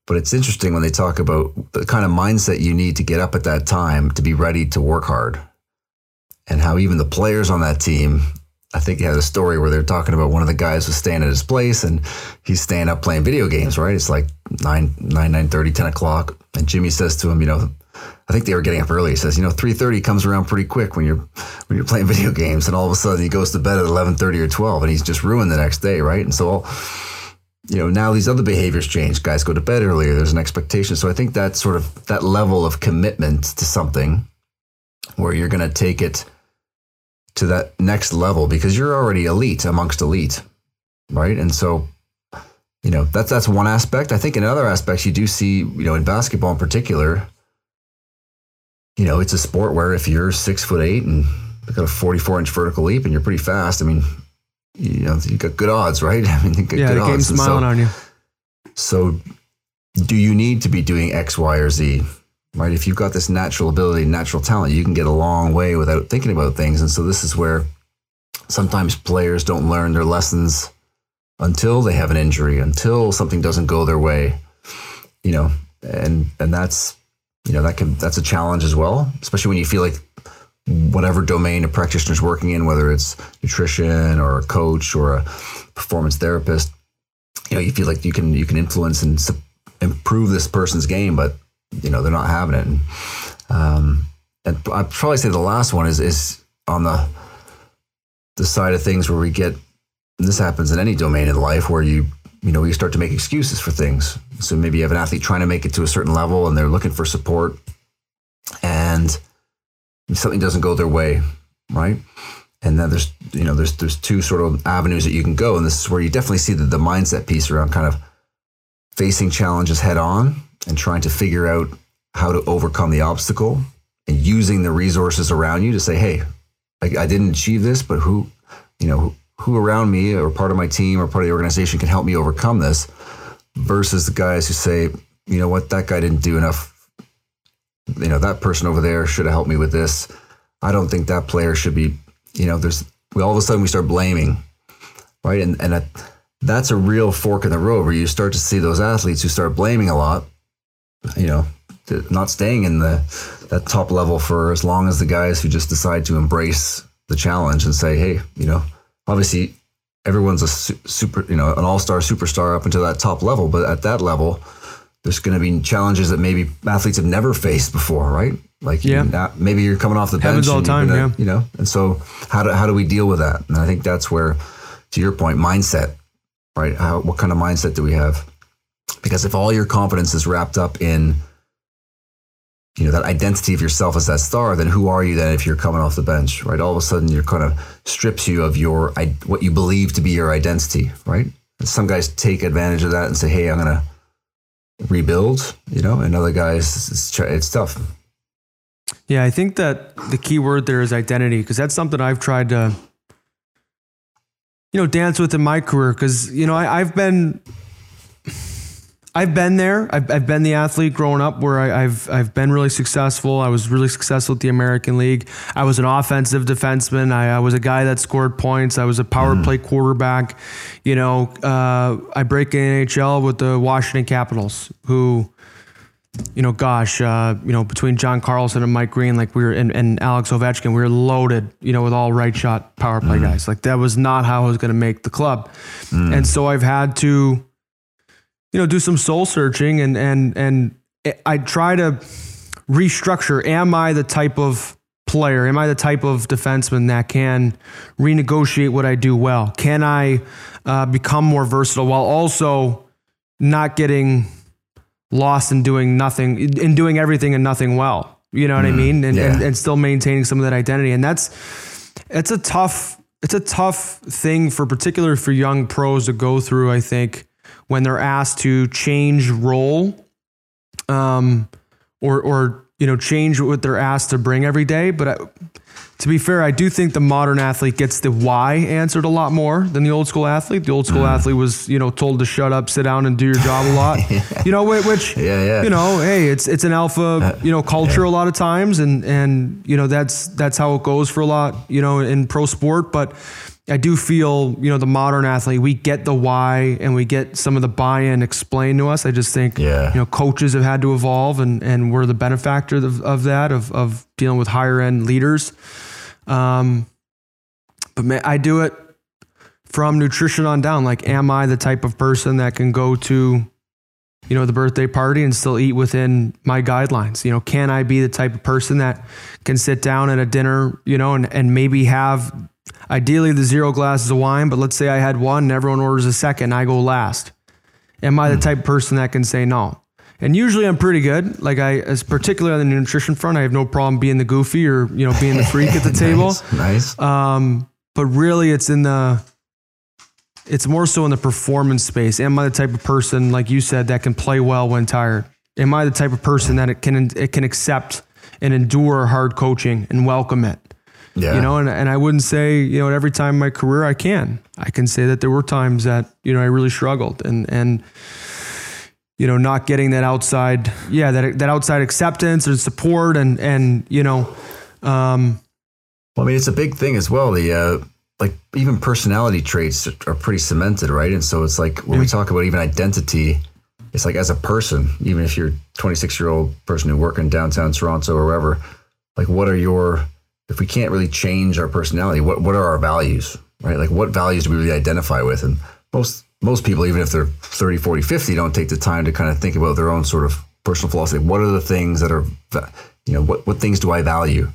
But it's interesting when they talk about the kind of mindset you need to get up at that time to be ready to work hard. And how even the players on that team, I think he had a story where they're talking about one of the guys was staying at his place and he's staying up playing video games, right? It's like 9, 9, 9 30, 10 o'clock. And Jimmy says to him, you know, I think they were getting up early. He says, you know, three thirty comes around pretty quick when you're when you're playing [laughs] video games, and all of a sudden he goes to bed at eleven thirty or twelve, and he's just ruined the next day, right? And so, you know, now these other behaviors change. Guys go to bed earlier. There's an expectation. So I think that sort of that level of commitment to something, where you're going to take it to that next level because you're already elite amongst elite, right? And so you know that's that's one aspect. I think in other aspects you do see you know in basketball in particular, you know it's a sport where if you're six foot eight and got a 44 inch vertical leap and you're pretty fast, I mean, you know you got good odds, right? [laughs] I mean, yeah, the game's smiling so, on you. So, do you need to be doing X, Y, or Z? Right? If you've got this natural ability, natural talent, you can get a long way without thinking about things. And so this is where sometimes players don't learn their lessons until they have an injury, until something doesn't go their way, you know, and and that's you know that can that's a challenge as well, especially when you feel like whatever domain a practitioner is working in, whether it's nutrition or a coach or a performance therapist, you know, you feel like you can you can influence and improve this person's game, but you know they're not having it. And, um, I'd probably say the last one is is on the the side of things where we get this happens in any domain in life where you you know you start to make excuses for things. So maybe you have an athlete trying to make it to a certain level and they're looking for support and something doesn't go their way right? And then there's you know there's there's two sort of avenues that you can go. And this is where you definitely see the, the mindset piece around kind of facing challenges head on and trying to figure out how to overcome the obstacle and using the resources around you to say hey I, I didn't achieve this but who you know who around me or part of my team or part of the organization can help me overcome this versus the guys who say, you know what, that guy didn't do enough. You know, that person over there should have helped me with this. I don't think that player should be, you know, there's, we all of a sudden we start blaming, right? And, and that's a real fork in the road where you start to see those athletes who start blaming a lot, you know, not staying in the, that top level for as long as the guys who just decide to embrace the challenge and say, hey, you know, obviously everyone's a super, you know, an all-star superstar up until that top level, but at that level, there's going to be challenges that maybe athletes have never faced before, right? Like, yeah, not, maybe you're coming off the bench all the time, gonna, yeah. You know, and so how do how do we deal with that? And I think that's where, to your point, mindset, right? How, what kind of mindset do we have? Because if all your confidence is wrapped up in you know that identity of yourself as that star then who are you then if you're coming off the bench right all of a sudden you're kind of strips you of your what you believe to be your identity right and some guys take advantage of that and say hey i'm gonna rebuild you know and other guys it's, it's tough yeah i think that the key word there is identity because that's something i've tried to you know dance with in my career because you know I, i've been I've been there. I've, I've been the athlete growing up where I, have I've been really successful. I was really successful at the American League. I was an offensive defenseman. I, I was a guy that scored points. I was a power mm. play quarterback. You know, uh, I break in NHL with the Washington Capitals, who, you know, gosh, uh, you know, between John Carlson and Mike Green, like we were, and, and Alex Ovechkin, we were loaded, you know, with all right shot power play mm. guys. Like that was not how I was going to make the club. Mm. And so I've had to you know, do some soul searching and and and I try to restructure. Am I the type of player? Am I the type of defenseman that can renegotiate what I do well? Can I uh, become more versatile while also not getting lost in doing nothing, in doing everything and nothing well? You know what mm, I mean? And, yeah. and and still maintaining some of that identity. And that's it's a tough it's a tough thing for particular for young pros to go through. I think when they're asked to change role um, or, or, you know, change what they're asked to bring every day. But I, to be fair, I do think the modern athlete gets the why answered a lot more than the old school athlete. The old school mm. athlete was, you know, told to shut up, sit down, and do your job a lot. [laughs] yeah. You know, which, yeah, yeah. you know, hey, it's it's an alpha, uh, you know, culture yeah. a lot of times, and and you know that's that's how it goes for a lot, you know, in pro sport. But I do feel, you know, the modern athlete, we get the why and we get some of the buy-in explained to us. I just think, yeah. you know, coaches have had to evolve and, and we're the benefactor of, of that, of, of dealing with higher end leaders. Um, but man, I do it from nutrition on down. Like, am I the type of person that can go to you know, the birthday party and still eat within my guidelines? You know, can I be the type of person that can sit down at a dinner, you know, and, and maybe have ideally the zero glasses of wine, but let's say I had one and everyone orders a second I go last. Am I the type of person that can say no? And usually I'm pretty good. Like I, as particularly on the nutrition front, I have no problem being the goofy or, you know, being the freak at the [laughs] table. nice. nice. Um, but really it's in the, it's more so in the performance space. Am I the type of person, like you said, that can play well when tired? Am I the type of person that it can it can accept and endure hard coaching and welcome it? Yeah. You know, and, and I wouldn't say, you know, every time in my career I can. I can say that there were times that, you know, I really struggled and and you know, not getting that outside, yeah, that that outside acceptance and support and and, you know, um well, I mean, it's a big thing as well. The uh, like even personality traits are pretty cemented, right? And so it's like when we talk about even identity, it's like as a person, even if you're 26 year old person who work in downtown Toronto or wherever, like what are your if we can't really change our personality, what what are our values, right? Like what values do we really identify with? And most most people, even if they're 30, 40, 50, don't take the time to kind of think about their own sort of personal philosophy. What are the things that are, you know, what what things do I value?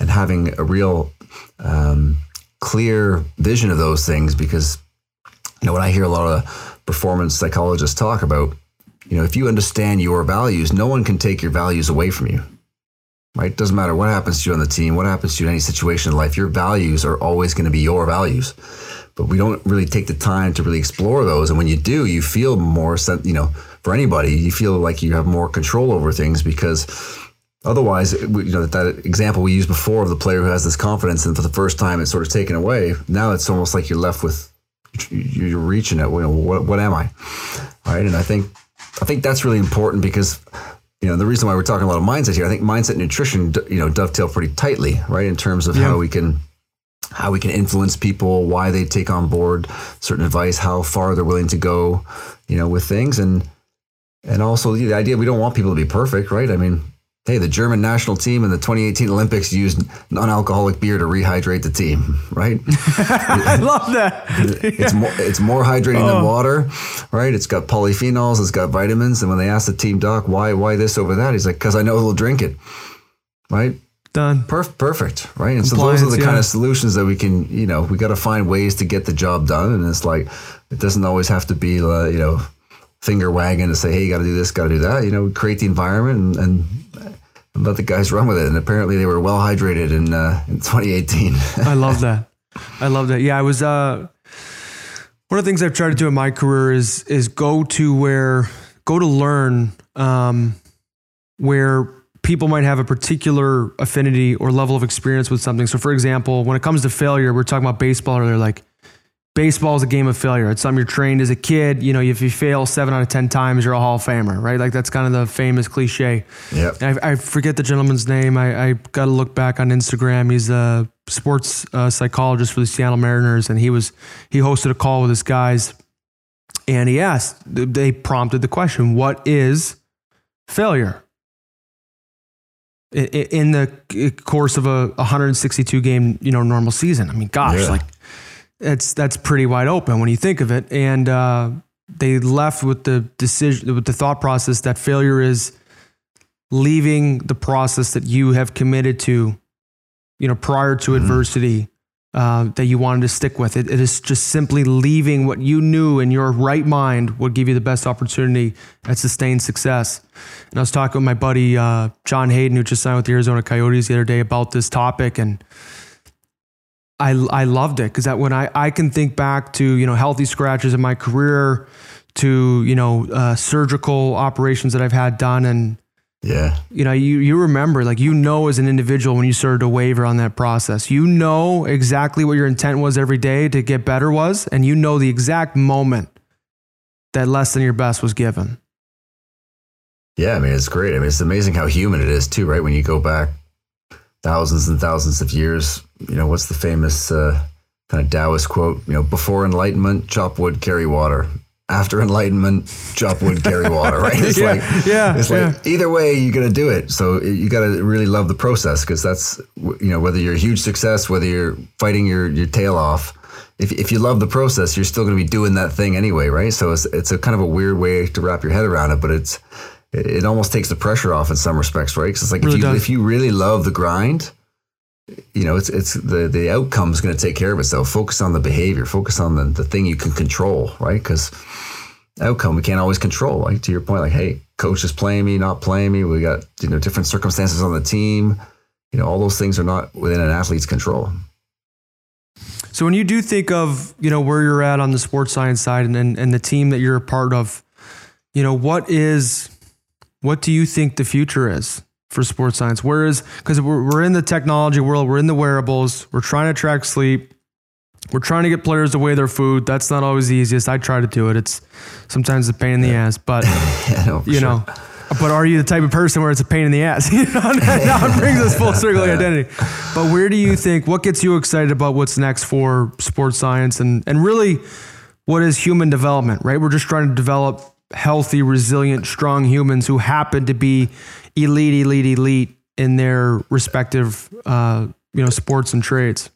And having a real um, clear vision of those things because you know when I hear a lot of performance psychologists talk about you know if you understand your values no one can take your values away from you right doesn't matter what happens to you on the team what happens to you in any situation in life your values are always going to be your values but we don't really take the time to really explore those and when you do you feel more you know for anybody you feel like you have more control over things because Otherwise, you know that example we used before of the player who has this confidence, and for the first time it's sort of taken away. Now it's almost like you're left with you're reaching it. What, what am I? Right, and I think I think that's really important because you know the reason why we're talking a lot of mindset here. I think mindset and nutrition you know dovetail pretty tightly, right, in terms of yeah. how we can how we can influence people, why they take on board certain advice, how far they're willing to go, you know, with things, and and also the idea we don't want people to be perfect, right? I mean Hey, the German national team in the 2018 Olympics used non-alcoholic beer to rehydrate the team, right? [laughs] I love that. it's more it's more hydrating oh. than water, right? It's got polyphenols, it's got vitamins, and when they asked the team doc why why this over that, he's like, "Cause I know they'll drink it." Right? Done. Perf- perfect, right? And so those are the yeah. kind of solutions that we can, you know, we got to find ways to get the job done, and it's like it doesn't always have to be, uh, you know, finger wagging to say, "Hey, you got to do this, got to do that." You know, create the environment and, and, let the guys run with it. And apparently, they were well hydrated in uh, in 2018. I [laughs] love that. I love that. Yeah, I was. Uh, one of the things I've tried to do in my career is is go to where go to learn um, where people might have a particular affinity or level of experience with something. So, for example, when it comes to failure, we're talking about baseball earlier. Like baseball is a game of failure. It's something you're trained as a kid. You know, if you fail seven out of 10 times, you're a Hall of Famer, right? Like that's kind of the famous cliche. Yeah. I, I, forget the gentleman's name. I, I got to look back on Instagram. He's a sports uh, psychologist for the Seattle Mariners. And he was, he hosted a call with his guys and he asked, they prompted the question, what is failure? In the course of a 162 game, you know, normal season. I mean, gosh, yeah. like that's that's pretty wide open when you think of it. And uh, they left with the decision, with the thought process that failure is leaving the process that you have committed to, you know, prior to mm-hmm. adversity. Uh, that you wanted to stick with. It, it is just simply leaving what you knew in your right mind would give you the best opportunity at sustained success. And I was talking with my buddy uh, John Hayden, who just signed with the Arizona Coyotes the other day, about this topic, and I, I loved it because that when I, I can think back to you know healthy scratches in my career to you know uh, surgical operations that I've had done and yeah. you know you you remember like you know as an individual when you started to waver on that process. You know exactly what your intent was every day to get better was and you know the exact moment that less than your best was given. Yeah I mean it's great. I mean it's amazing how human it is too right? When you go back thousands and thousands of years. You know, what's the famous uh, kind of Taoist quote? You know, before enlightenment, chop wood, carry water. After enlightenment, chop wood, carry water. Right? [laughs] It's yeah, like, yeah, it's yeah. like either way, you're gonna do it. So you got to really love the process because that's you know whether you're a huge success, whether you're fighting your your tail off. if, if you love the process, you're still going to be doing that thing anyway, right? So it's it's a kind of a weird way to wrap your head around it, but it's it, it almost takes the pressure off in some respects, right? Because it's like Really if you does. if you really love the grind, you know, it's it's the the outcome is going to take care of itself. Focus on the behavior, focus on the the thing you can control, right? Because outcome we can't always control. Like to your point, like hey, coach is playing me, not playing me. We got you know different circumstances on the team. You know, all those things are not within an athlete's control. So when you do think of, you know, where you're at on the sports science side and, and, and the team that you're a part of, you know, what is, what do you think the future is for sports science? Where is, because we're, we're in the technology world, we're in the wearables, we're trying to track sleep, we're trying to get players to weigh their food. That's not always the easiest. I try to do it. It's sometimes a pain in the ass, but [laughs] Yeah, no, you sure. know. But are you the type of person where it's a pain in the ass? [laughs] You know, now it [laughs] brings us full circle identity. But where do you think what gets you excited about what's next for sports science and and really what is human development? Right, we're just trying to develop healthy, resilient, strong humans who happen to be elite, elite, elite in their respective uh, you know sports and trades.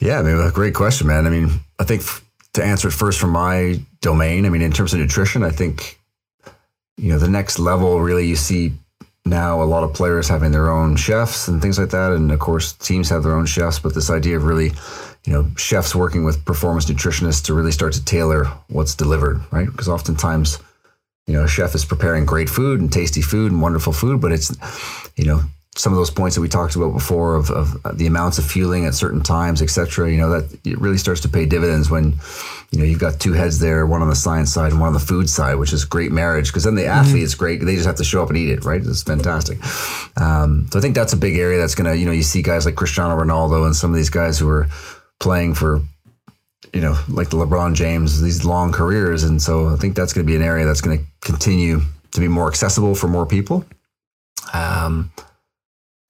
Yeah, I mean, a great question, man. I mean, I think f- to answer it first from my domain, I mean, in terms of nutrition, I think, you know, the next level really you see now a lot of players having their own chefs and things like that. And of course, teams have their own chefs, but this idea of really, you know, chefs working with performance nutritionists to really start to tailor what's delivered, right? Because oftentimes, you know, a chef is preparing great food and tasty food and wonderful food, but it's, you know, some of those points that we talked about before of, of the amounts of fueling at certain times, et cetera, you know, that it really starts to pay dividends when, you know, you've got two heads there, one on the science side and one on the food side, which is great marriage. Because then the athlete is great. They just have to show up and eat it, right? It's fantastic. Um, so I think that's a big area that's going to, you know, you see guys like Cristiano Ronaldo and some of these guys who are playing for, you know, like the LeBron James, these long careers. And so I think that's going to be an area that's going to continue to be more accessible for more people. Um,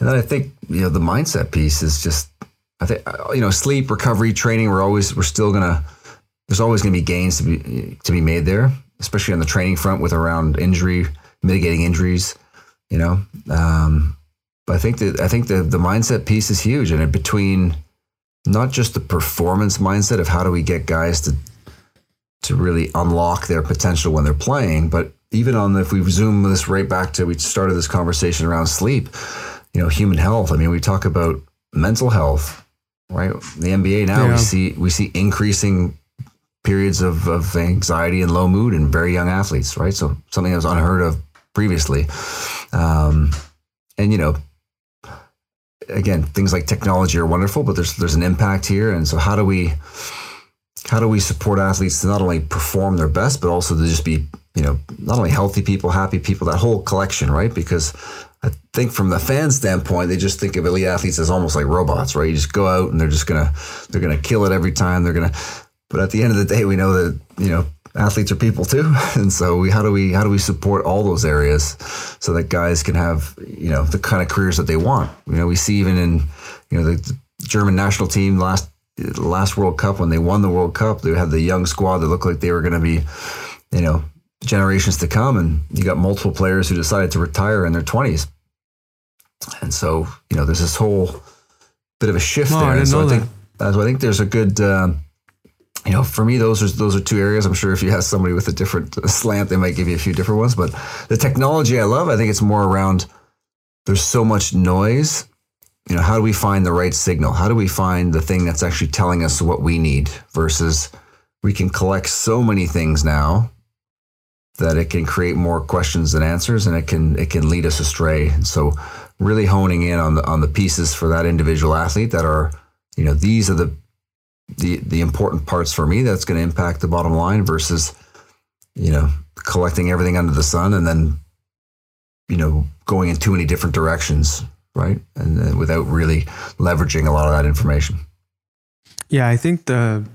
and then I think you know the mindset piece is just I think uh, you know sleep, recovery, training. We're always we're still gonna there's always gonna be gains to be to be made there, especially on the training front with around injury, mitigating injuries. You know, um, but I think that I think the the mindset piece is huge, and between not just the performance mindset of how do we get guys to to really unlock their potential when they're playing, but even on the, if we zoom this right back to we started this conversation around sleep, you know, human health. I mean, we talk about mental health, right? The NBA now Yeah. we see we see increasing periods of, of anxiety and low mood in very young athletes, right? So something that was unheard of previously. Um, and you know, again, things like technology are wonderful, but there's there's an impact here. And so how do we how do we support athletes to not only perform their best, but also to just be, you know, not only healthy people, happy people, that whole collection, right? Because I think from the fan standpoint, they just think of elite athletes as almost like robots, right? You just go out and they're just gonna they're gonna kill it every time. They're gonna but at the end of the day, we know that, you know, athletes are people too. [laughs] And so we how do we how do we support all those areas so that guys can have, you know, the kind of careers that they want. You know, we see even in, you know, the, German national team last last World Cup when they won the World Cup, they had the young squad that looked like they were going to be, you know, generations to come, and you got multiple players who decided to retire in their twenties, and so you know there's this whole bit of a shift No, I there. didn't and so know I think so I think there's a good. Um, you know, for me, those are those are two areas. I'm sure if you ask somebody with a different uh, slant, they might give you a few different ones. But the technology I love. I think it's more around. There's so much noise you know, how do we find the right signal? How do we find the thing that's actually telling us what we need versus we can collect so many things now that it can create more questions than answers and it can it can lead us astray. And so really honing in on the on the pieces for that individual athlete that are, you know, these are the the the important parts for me that's going to impact the bottom line versus you know, collecting everything under the sun and then you know, going in too many different directions right? And uh, without really leveraging a lot of that information. Yeah, I think the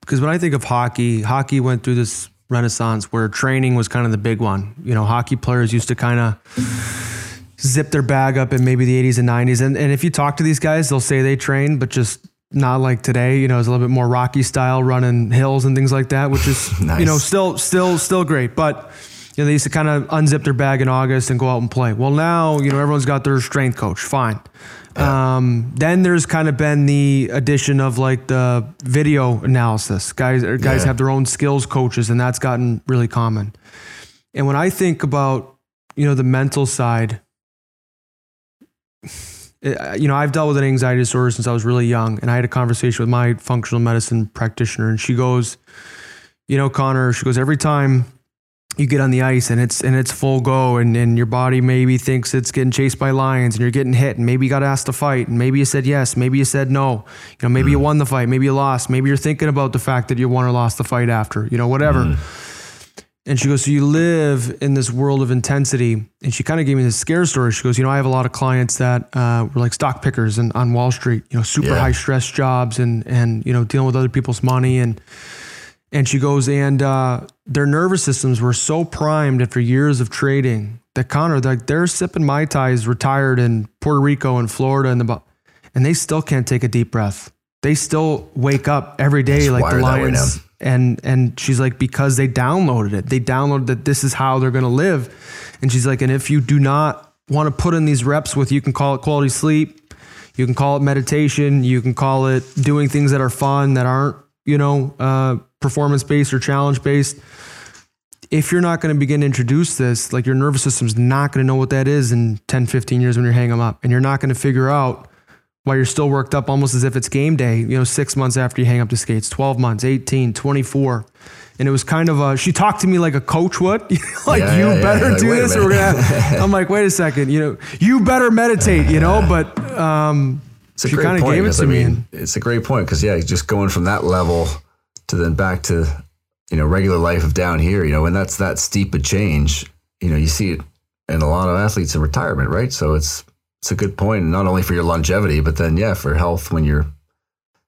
because when I think of hockey, hockey went through this renaissance where training was kind of the big one. You know, hockey players used to kind of zip their bag up in maybe the 80s and 90s. And, and if you talk to these guys, they'll say they train, but just not like today. You know, it's a little bit more Rocky style, running hills and things like that, which is [sighs] you know still still still great. But you know, they used to kind of unzip their bag in August and go out and play. Well, now, you know, everyone's got their strength coach. Fine. Yeah. Um, then there's kind of been the addition of like the video analysis. Guys, guys yeah. have their own skills coaches, and that's gotten really common. And when I think about, you know, the mental side, you know, I've dealt with an anxiety disorder since I was really young, and I had a conversation with my functional medicine practitioner, and she goes, you know, Connor, she goes, every time you get on the ice and it's and it's full go and, and your body maybe thinks it's getting chased by lions and you're getting hit and maybe you got asked to fight and maybe you said yes maybe you said no you know maybe mm. you won the fight maybe you lost maybe you're thinking about the fact that you won or lost the fight after you know whatever mm. And she goes so you live in this world of intensity and she kind of gave me this scare story she goes you know i have a lot of clients that uh, were like stock pickers and on wall street you know super yeah. high stress jobs and and you know dealing with other people's money and and she goes, and uh, their nervous systems were so primed after years of trading that Connor, like they're sipping mai tais, retired in Puerto Rico and Florida, and the, and they still can't take a deep breath. They still wake up every day like the lions. And and she's like, because they downloaded it. They downloaded that this is how they're gonna live. And she's like, and if you do not want to put in these reps with, you can call it quality sleep, you can call it meditation, you can call it doing things that are fun that aren't you know, uh, performance based or challenge based, if you're not going to begin to introduce this, like your nervous system's not going to know what that is in 10, 15 years when you're hanging them up. And you're not going to figure out why you're still worked up almost as if it's game day, you know, six months after you hang up the skates, 12 months, 18, 24. And it was kind of a, she talked to me like a coach would, [laughs] like, yeah, you yeah, better yeah. do like, this or we're going to, I'm like, wait a second, you know, you better meditate, you know, but, um, it's a she kind of Gave it to I mean, me. it's a great point because yeah, just going from that level to then back to you know regular life of down here. You know, when that's that steep a change, you know, you see it in a lot of athletes in retirement, right? So it's it's a good point, not only for your longevity, but then yeah, for health when you're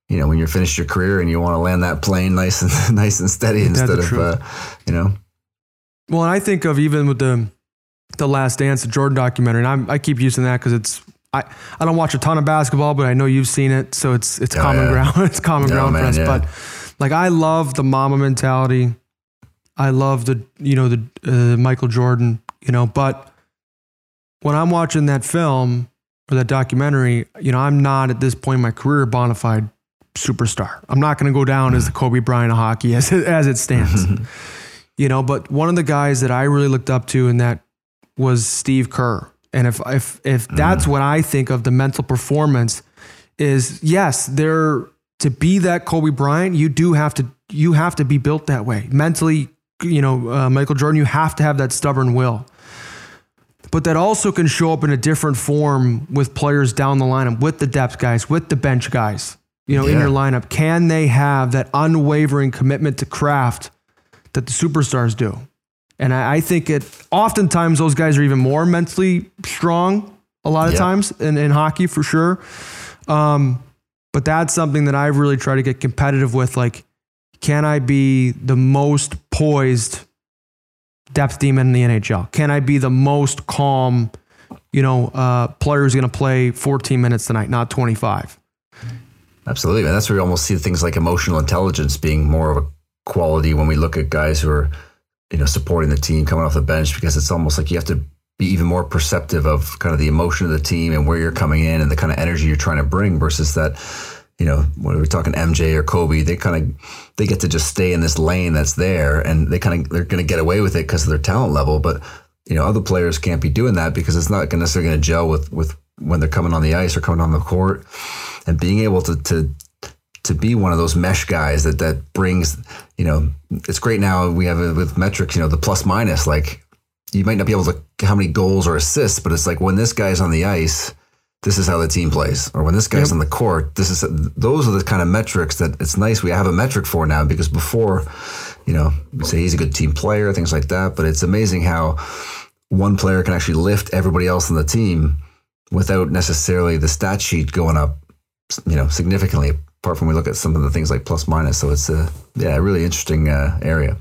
you know when you're finished your career and you want to land that plane nice and [laughs] nice and steady instead of uh, you know. Well, and I think of even with the the Last Dance, the Jordan documentary, and I'm, I keep using that because it's I, I don't watch a ton of basketball, but I know you've seen it, so it's it's oh, common yeah. ground. [laughs] it's common ground man, for us. Yeah. But like I love the Mamba mentality. I love the you know the uh, Michael Jordan, you know, but when I'm watching that film or that documentary, you know, I'm not at this point in my career a bona fide superstar. I'm not going to go down as the Kobe Bryant of hockey as it, as it stands. you know, but one of the guys that I really looked up to and that was Steve Kerr. And if if if that's mm. what I think of the mental performance is yes, there to be that Kobe Bryant, you do have to you have to be built that way mentally. You know, uh, Michael Jordan, you have to have that stubborn will. But that also can show up in a different form with players down the lineup, with the depth guys, with the bench guys. You know, yeah. in your lineup, can they have that unwavering commitment to craft that the superstars do? And I, I, think it oftentimes those guys are even more mentally strong a lot of yep. times in, in hockey for sure. Um, but that's something that I've really try to get competitive with. Like, can I be the most poised depth D-man in the NHL? Can I be the most calm, you know, uh, player who's going to play 14 minutes tonight, not 25? Absolutely. And that's where we almost see things like emotional intelligence being more of a quality when we look at guys who are you know, supporting the team coming off the bench because it's almost like you have to be even more perceptive of kind of the emotion of the team and where you're coming in and the kind of energy you're trying to bring versus that, you know, when we're talking MJ or Kobe, they kind of they get to just stay in this lane that's there and they kind of they're going to get away with it because of their talent level, but you know, other players can't be doing that because it's not necessarily going to gel with with when they're coming on the ice or coming on the court and being able to to to be one of those mesh guys that that brings, you know, it's great now we have it with metrics, you know, the plus minus. Like you might not be able to how many goals or assists, but it's like when this guy's on the ice, this is how the team plays, or when this guy's yep. on the court, this is those are the kind of metrics that it's nice we have a metric for now because before, you know, we say he's a good team player, things like that. But it's amazing how one player can actually lift everybody else on the team without necessarily the stat sheet going up, you know, significantly apart from we look at some of the things like plus minus. So it's a yeah, a really interesting uh, area.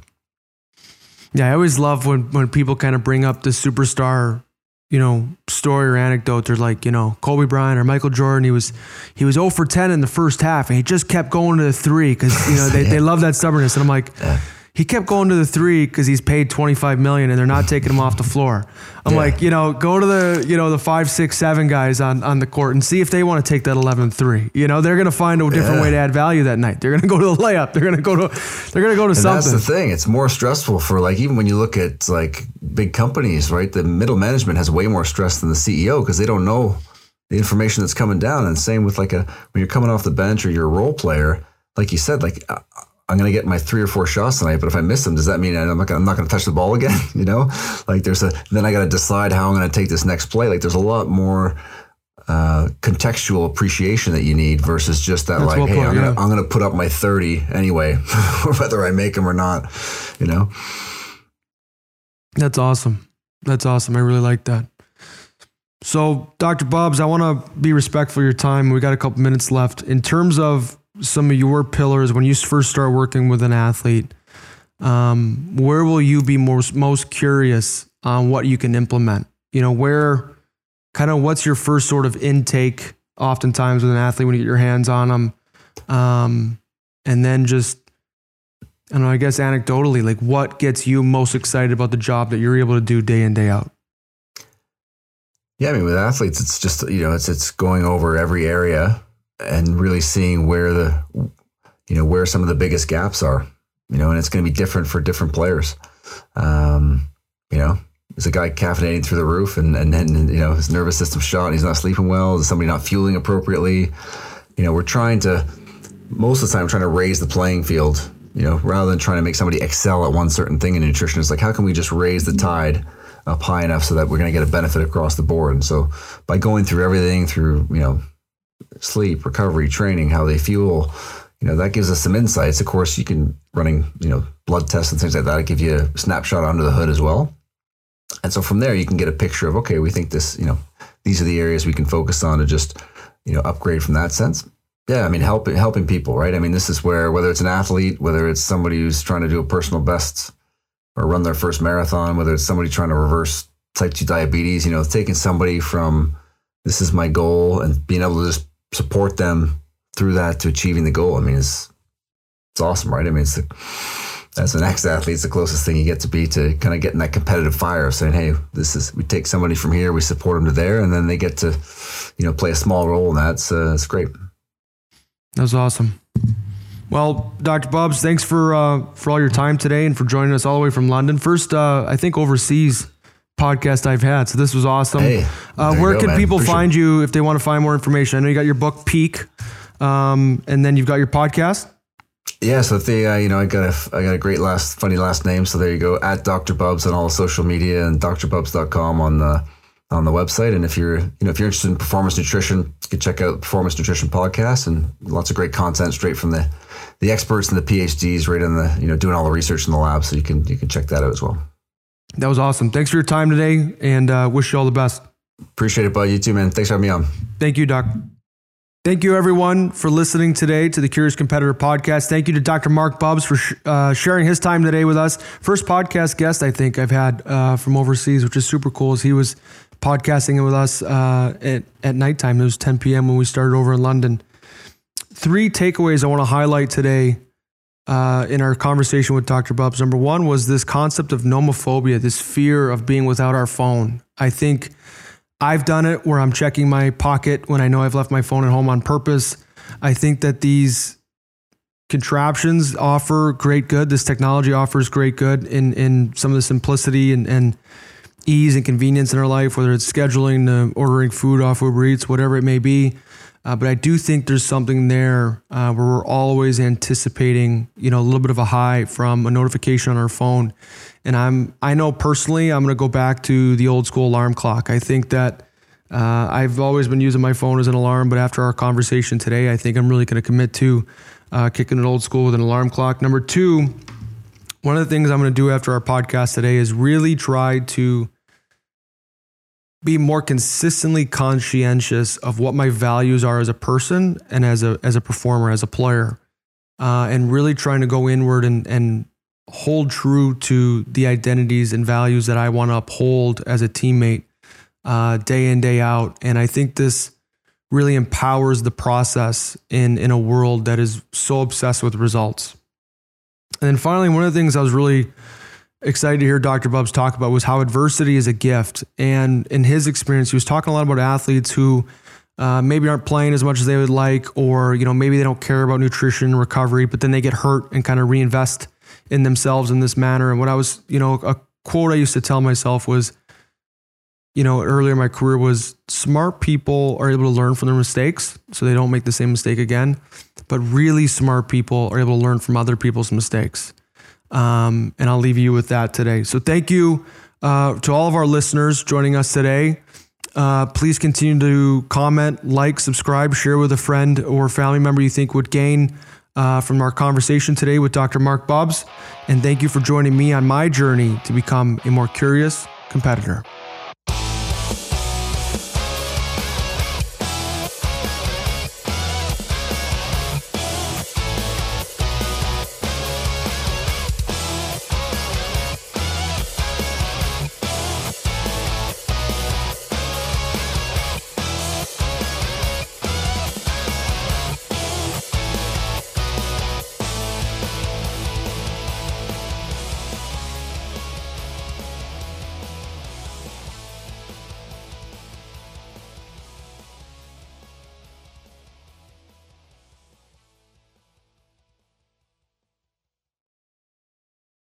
Yeah, I always love when when people kind of bring up the superstar, you know, story or anecdote. They're like, you know, Kobe Bryant or Michael Jordan. He was he was 0 for 10 in the first half, and he just kept going to the three because you know they, [laughs] yeah. they love that stubbornness. And I'm like. Yeah he kept going to the three because he's paid 25 million and they're not taking him off the floor. I'm Yeah. like, you know, go to the, you know, the five, six, seven guys on, on the court and see if they want to take that 11 three. You know, they're going to find a different Yeah. way to add value that night. They're going to go to the layup. They're going to go to, they're going to go to And something. that's the thing. It's more stressful for like even when you look at like big companies, right? The middle management has way more stress than the CEO because they don't know the information that's coming down. And same with like a when you're coming off the bench or you're a role player, like you said, like uh, I'm gonna get my three or four shots tonight, but if I miss them, does that mean I'm not gonna, I'm not gonna touch the ball [laughs] again? You know, like there's a then I got to decide how I'm gonna take this next play. Like there's a lot more uh, contextual appreciation that you need versus just that That's like, well hey, put, I'm, gonna, yeah. I'm gonna put up my 30 anyway, [laughs] whether I make them or not. You know, That's awesome. That's awesome. I really like that. So, Dr. Bubbs, I want to be respectful of your time. We got a couple minutes left. In terms of some of your pillars, when you first start working with an athlete, um, where will you be most most curious on what you can implement? You know, where kind of what's your first sort of intake? Oftentimes with an athlete when you get your hands on them, um, and then just I don't know, I guess anecdotally, like what gets you most excited about the job that you're able to do day in, day out? yeah. I mean, with athletes, it's just you know, it's it's going over every area and really seeing where the you know where some of the biggest gaps are. You know, and it's going to be different for different players. Um, you know, is a guy caffeinating through the roof and and then you know his nervous system shot he's not sleeping well? Is somebody not fueling appropriately? You know, we're trying to most of the time trying to raise the playing field. You know, rather than trying to make somebody excel at one certain thing in nutrition, it's like how can we just raise the tide up high enough so that we're going to get a benefit across the board? And so by going through everything through you know sleep, recovery, training, how they fuel, you know, that gives us some insights. Of course, you can running, you know, blood tests and things like that. It give you a snapshot under the hood as well. And so from there, you can get a picture of, okay, we think this, you know, these are the areas we can focus on to just, you know, upgrade from that sense. Yeah, I mean, helping helping people, right? I mean, this is where whether it's an athlete, whether it's somebody who's trying to do a personal best or run their first marathon, whether it's somebody trying to reverse type two diabetes, you know, taking somebody from this is my goal and being able to just support them through that to achieving the goal. I mean, it's it's awesome, right? I mean, it's the, as an ex-athlete, it's the closest thing you get to be to kind of getting that competitive fire of saying, "Hey, this is we take somebody from here, we support them to there, and then they get to, you know, play a small role in that. It's, uh, it's great." That was awesome. Well, Dr. Bubbs, thanks for uh, for all your time today and for joining us all the way from London. First, uh, I think overseas podcast I've had, so this was awesome. Hey, uh, where go, can man. people Appreciate find you if they want to find more information? I know you got your book Peak, um, and then you've got your podcast. Yeah, so if they, uh, you know, I got a, I got a great last, funny last name. So there you go, at Dr. Bubbs on all the social media and drbubbs.com on the on the website. And if you're, you know, if you're interested in performance nutrition, you can check out the Performance Nutrition podcast and lots of great content straight from the the experts and the PhDs, right in the, you know, doing all the research in the lab. So you can you can check that out as well. That was awesome. Thanks for your time today, and uh, wish you all the best. Appreciate it, bud. You too, man. Thanks for having me on. Thank you, Doc. Thank you, everyone, for listening today to the Curious Competitor podcast. Thank you to Dr. Marc Bubbs for sh- uh, sharing his time today with us. First podcast guest I think I've had uh, from overseas, which is super cool. As he was podcasting with us uh, at at nighttime. It was 10 p.m. when we started over in London. Three takeaways I want to highlight today uh, in our conversation with Dr. Bubbs. Number one was this concept of nomophobia, this fear of being without our phone. I think I've done it where I'm checking my pocket when I know I've left my phone at home on purpose. I think that these contraptions offer great good. This technology offers great good in, in some of the simplicity and, and ease and convenience in our life, whether it's scheduling, uh, ordering food off Uber Eats, whatever it may be. Uh, but I do think there's something there uh, where we're always anticipating, you know, a little bit of a high from a notification on our phone. And I'm, I know personally, I'm going to go back to the old school alarm clock. I think that uh, I've always been using my phone as an alarm, but after our conversation today, I think I'm really going to commit to uh, kicking it old school with an alarm clock. Number two, one of the things I'm going to do after our podcast today is really try to be more consistently conscientious of what my values are as a person and as a as a performer, as a player, uh, and really trying to go inward and and hold true to the identities and values that I want to uphold as a teammate, uh, day in day out. And I think this really empowers the process in in a world that is so obsessed with results. And then finally, one of the things I was really excited to hear Dr. Bubbs talk about was how adversity is a gift. And in his experience, he was talking a lot about athletes who uh, maybe aren't playing as much as they would like, or you know maybe they don't care about nutrition and recovery, but then they get hurt and kind of reinvest in themselves in this manner. And what I was, you know, a quote I used to tell myself was, you know, earlier in my career was smart people are able to learn from their mistakes so they don't make the same mistake again. But really smart people are able to learn from other people's mistakes. Um, and I'll leave you with that today. So thank you uh, to all of our listeners joining us today. Uh, please continue to comment, like, subscribe, share with a friend or family member you think would gain uh, from our conversation today with Dr. Marc Bubbs. And thank you for joining me on my journey to become a more curious competitor.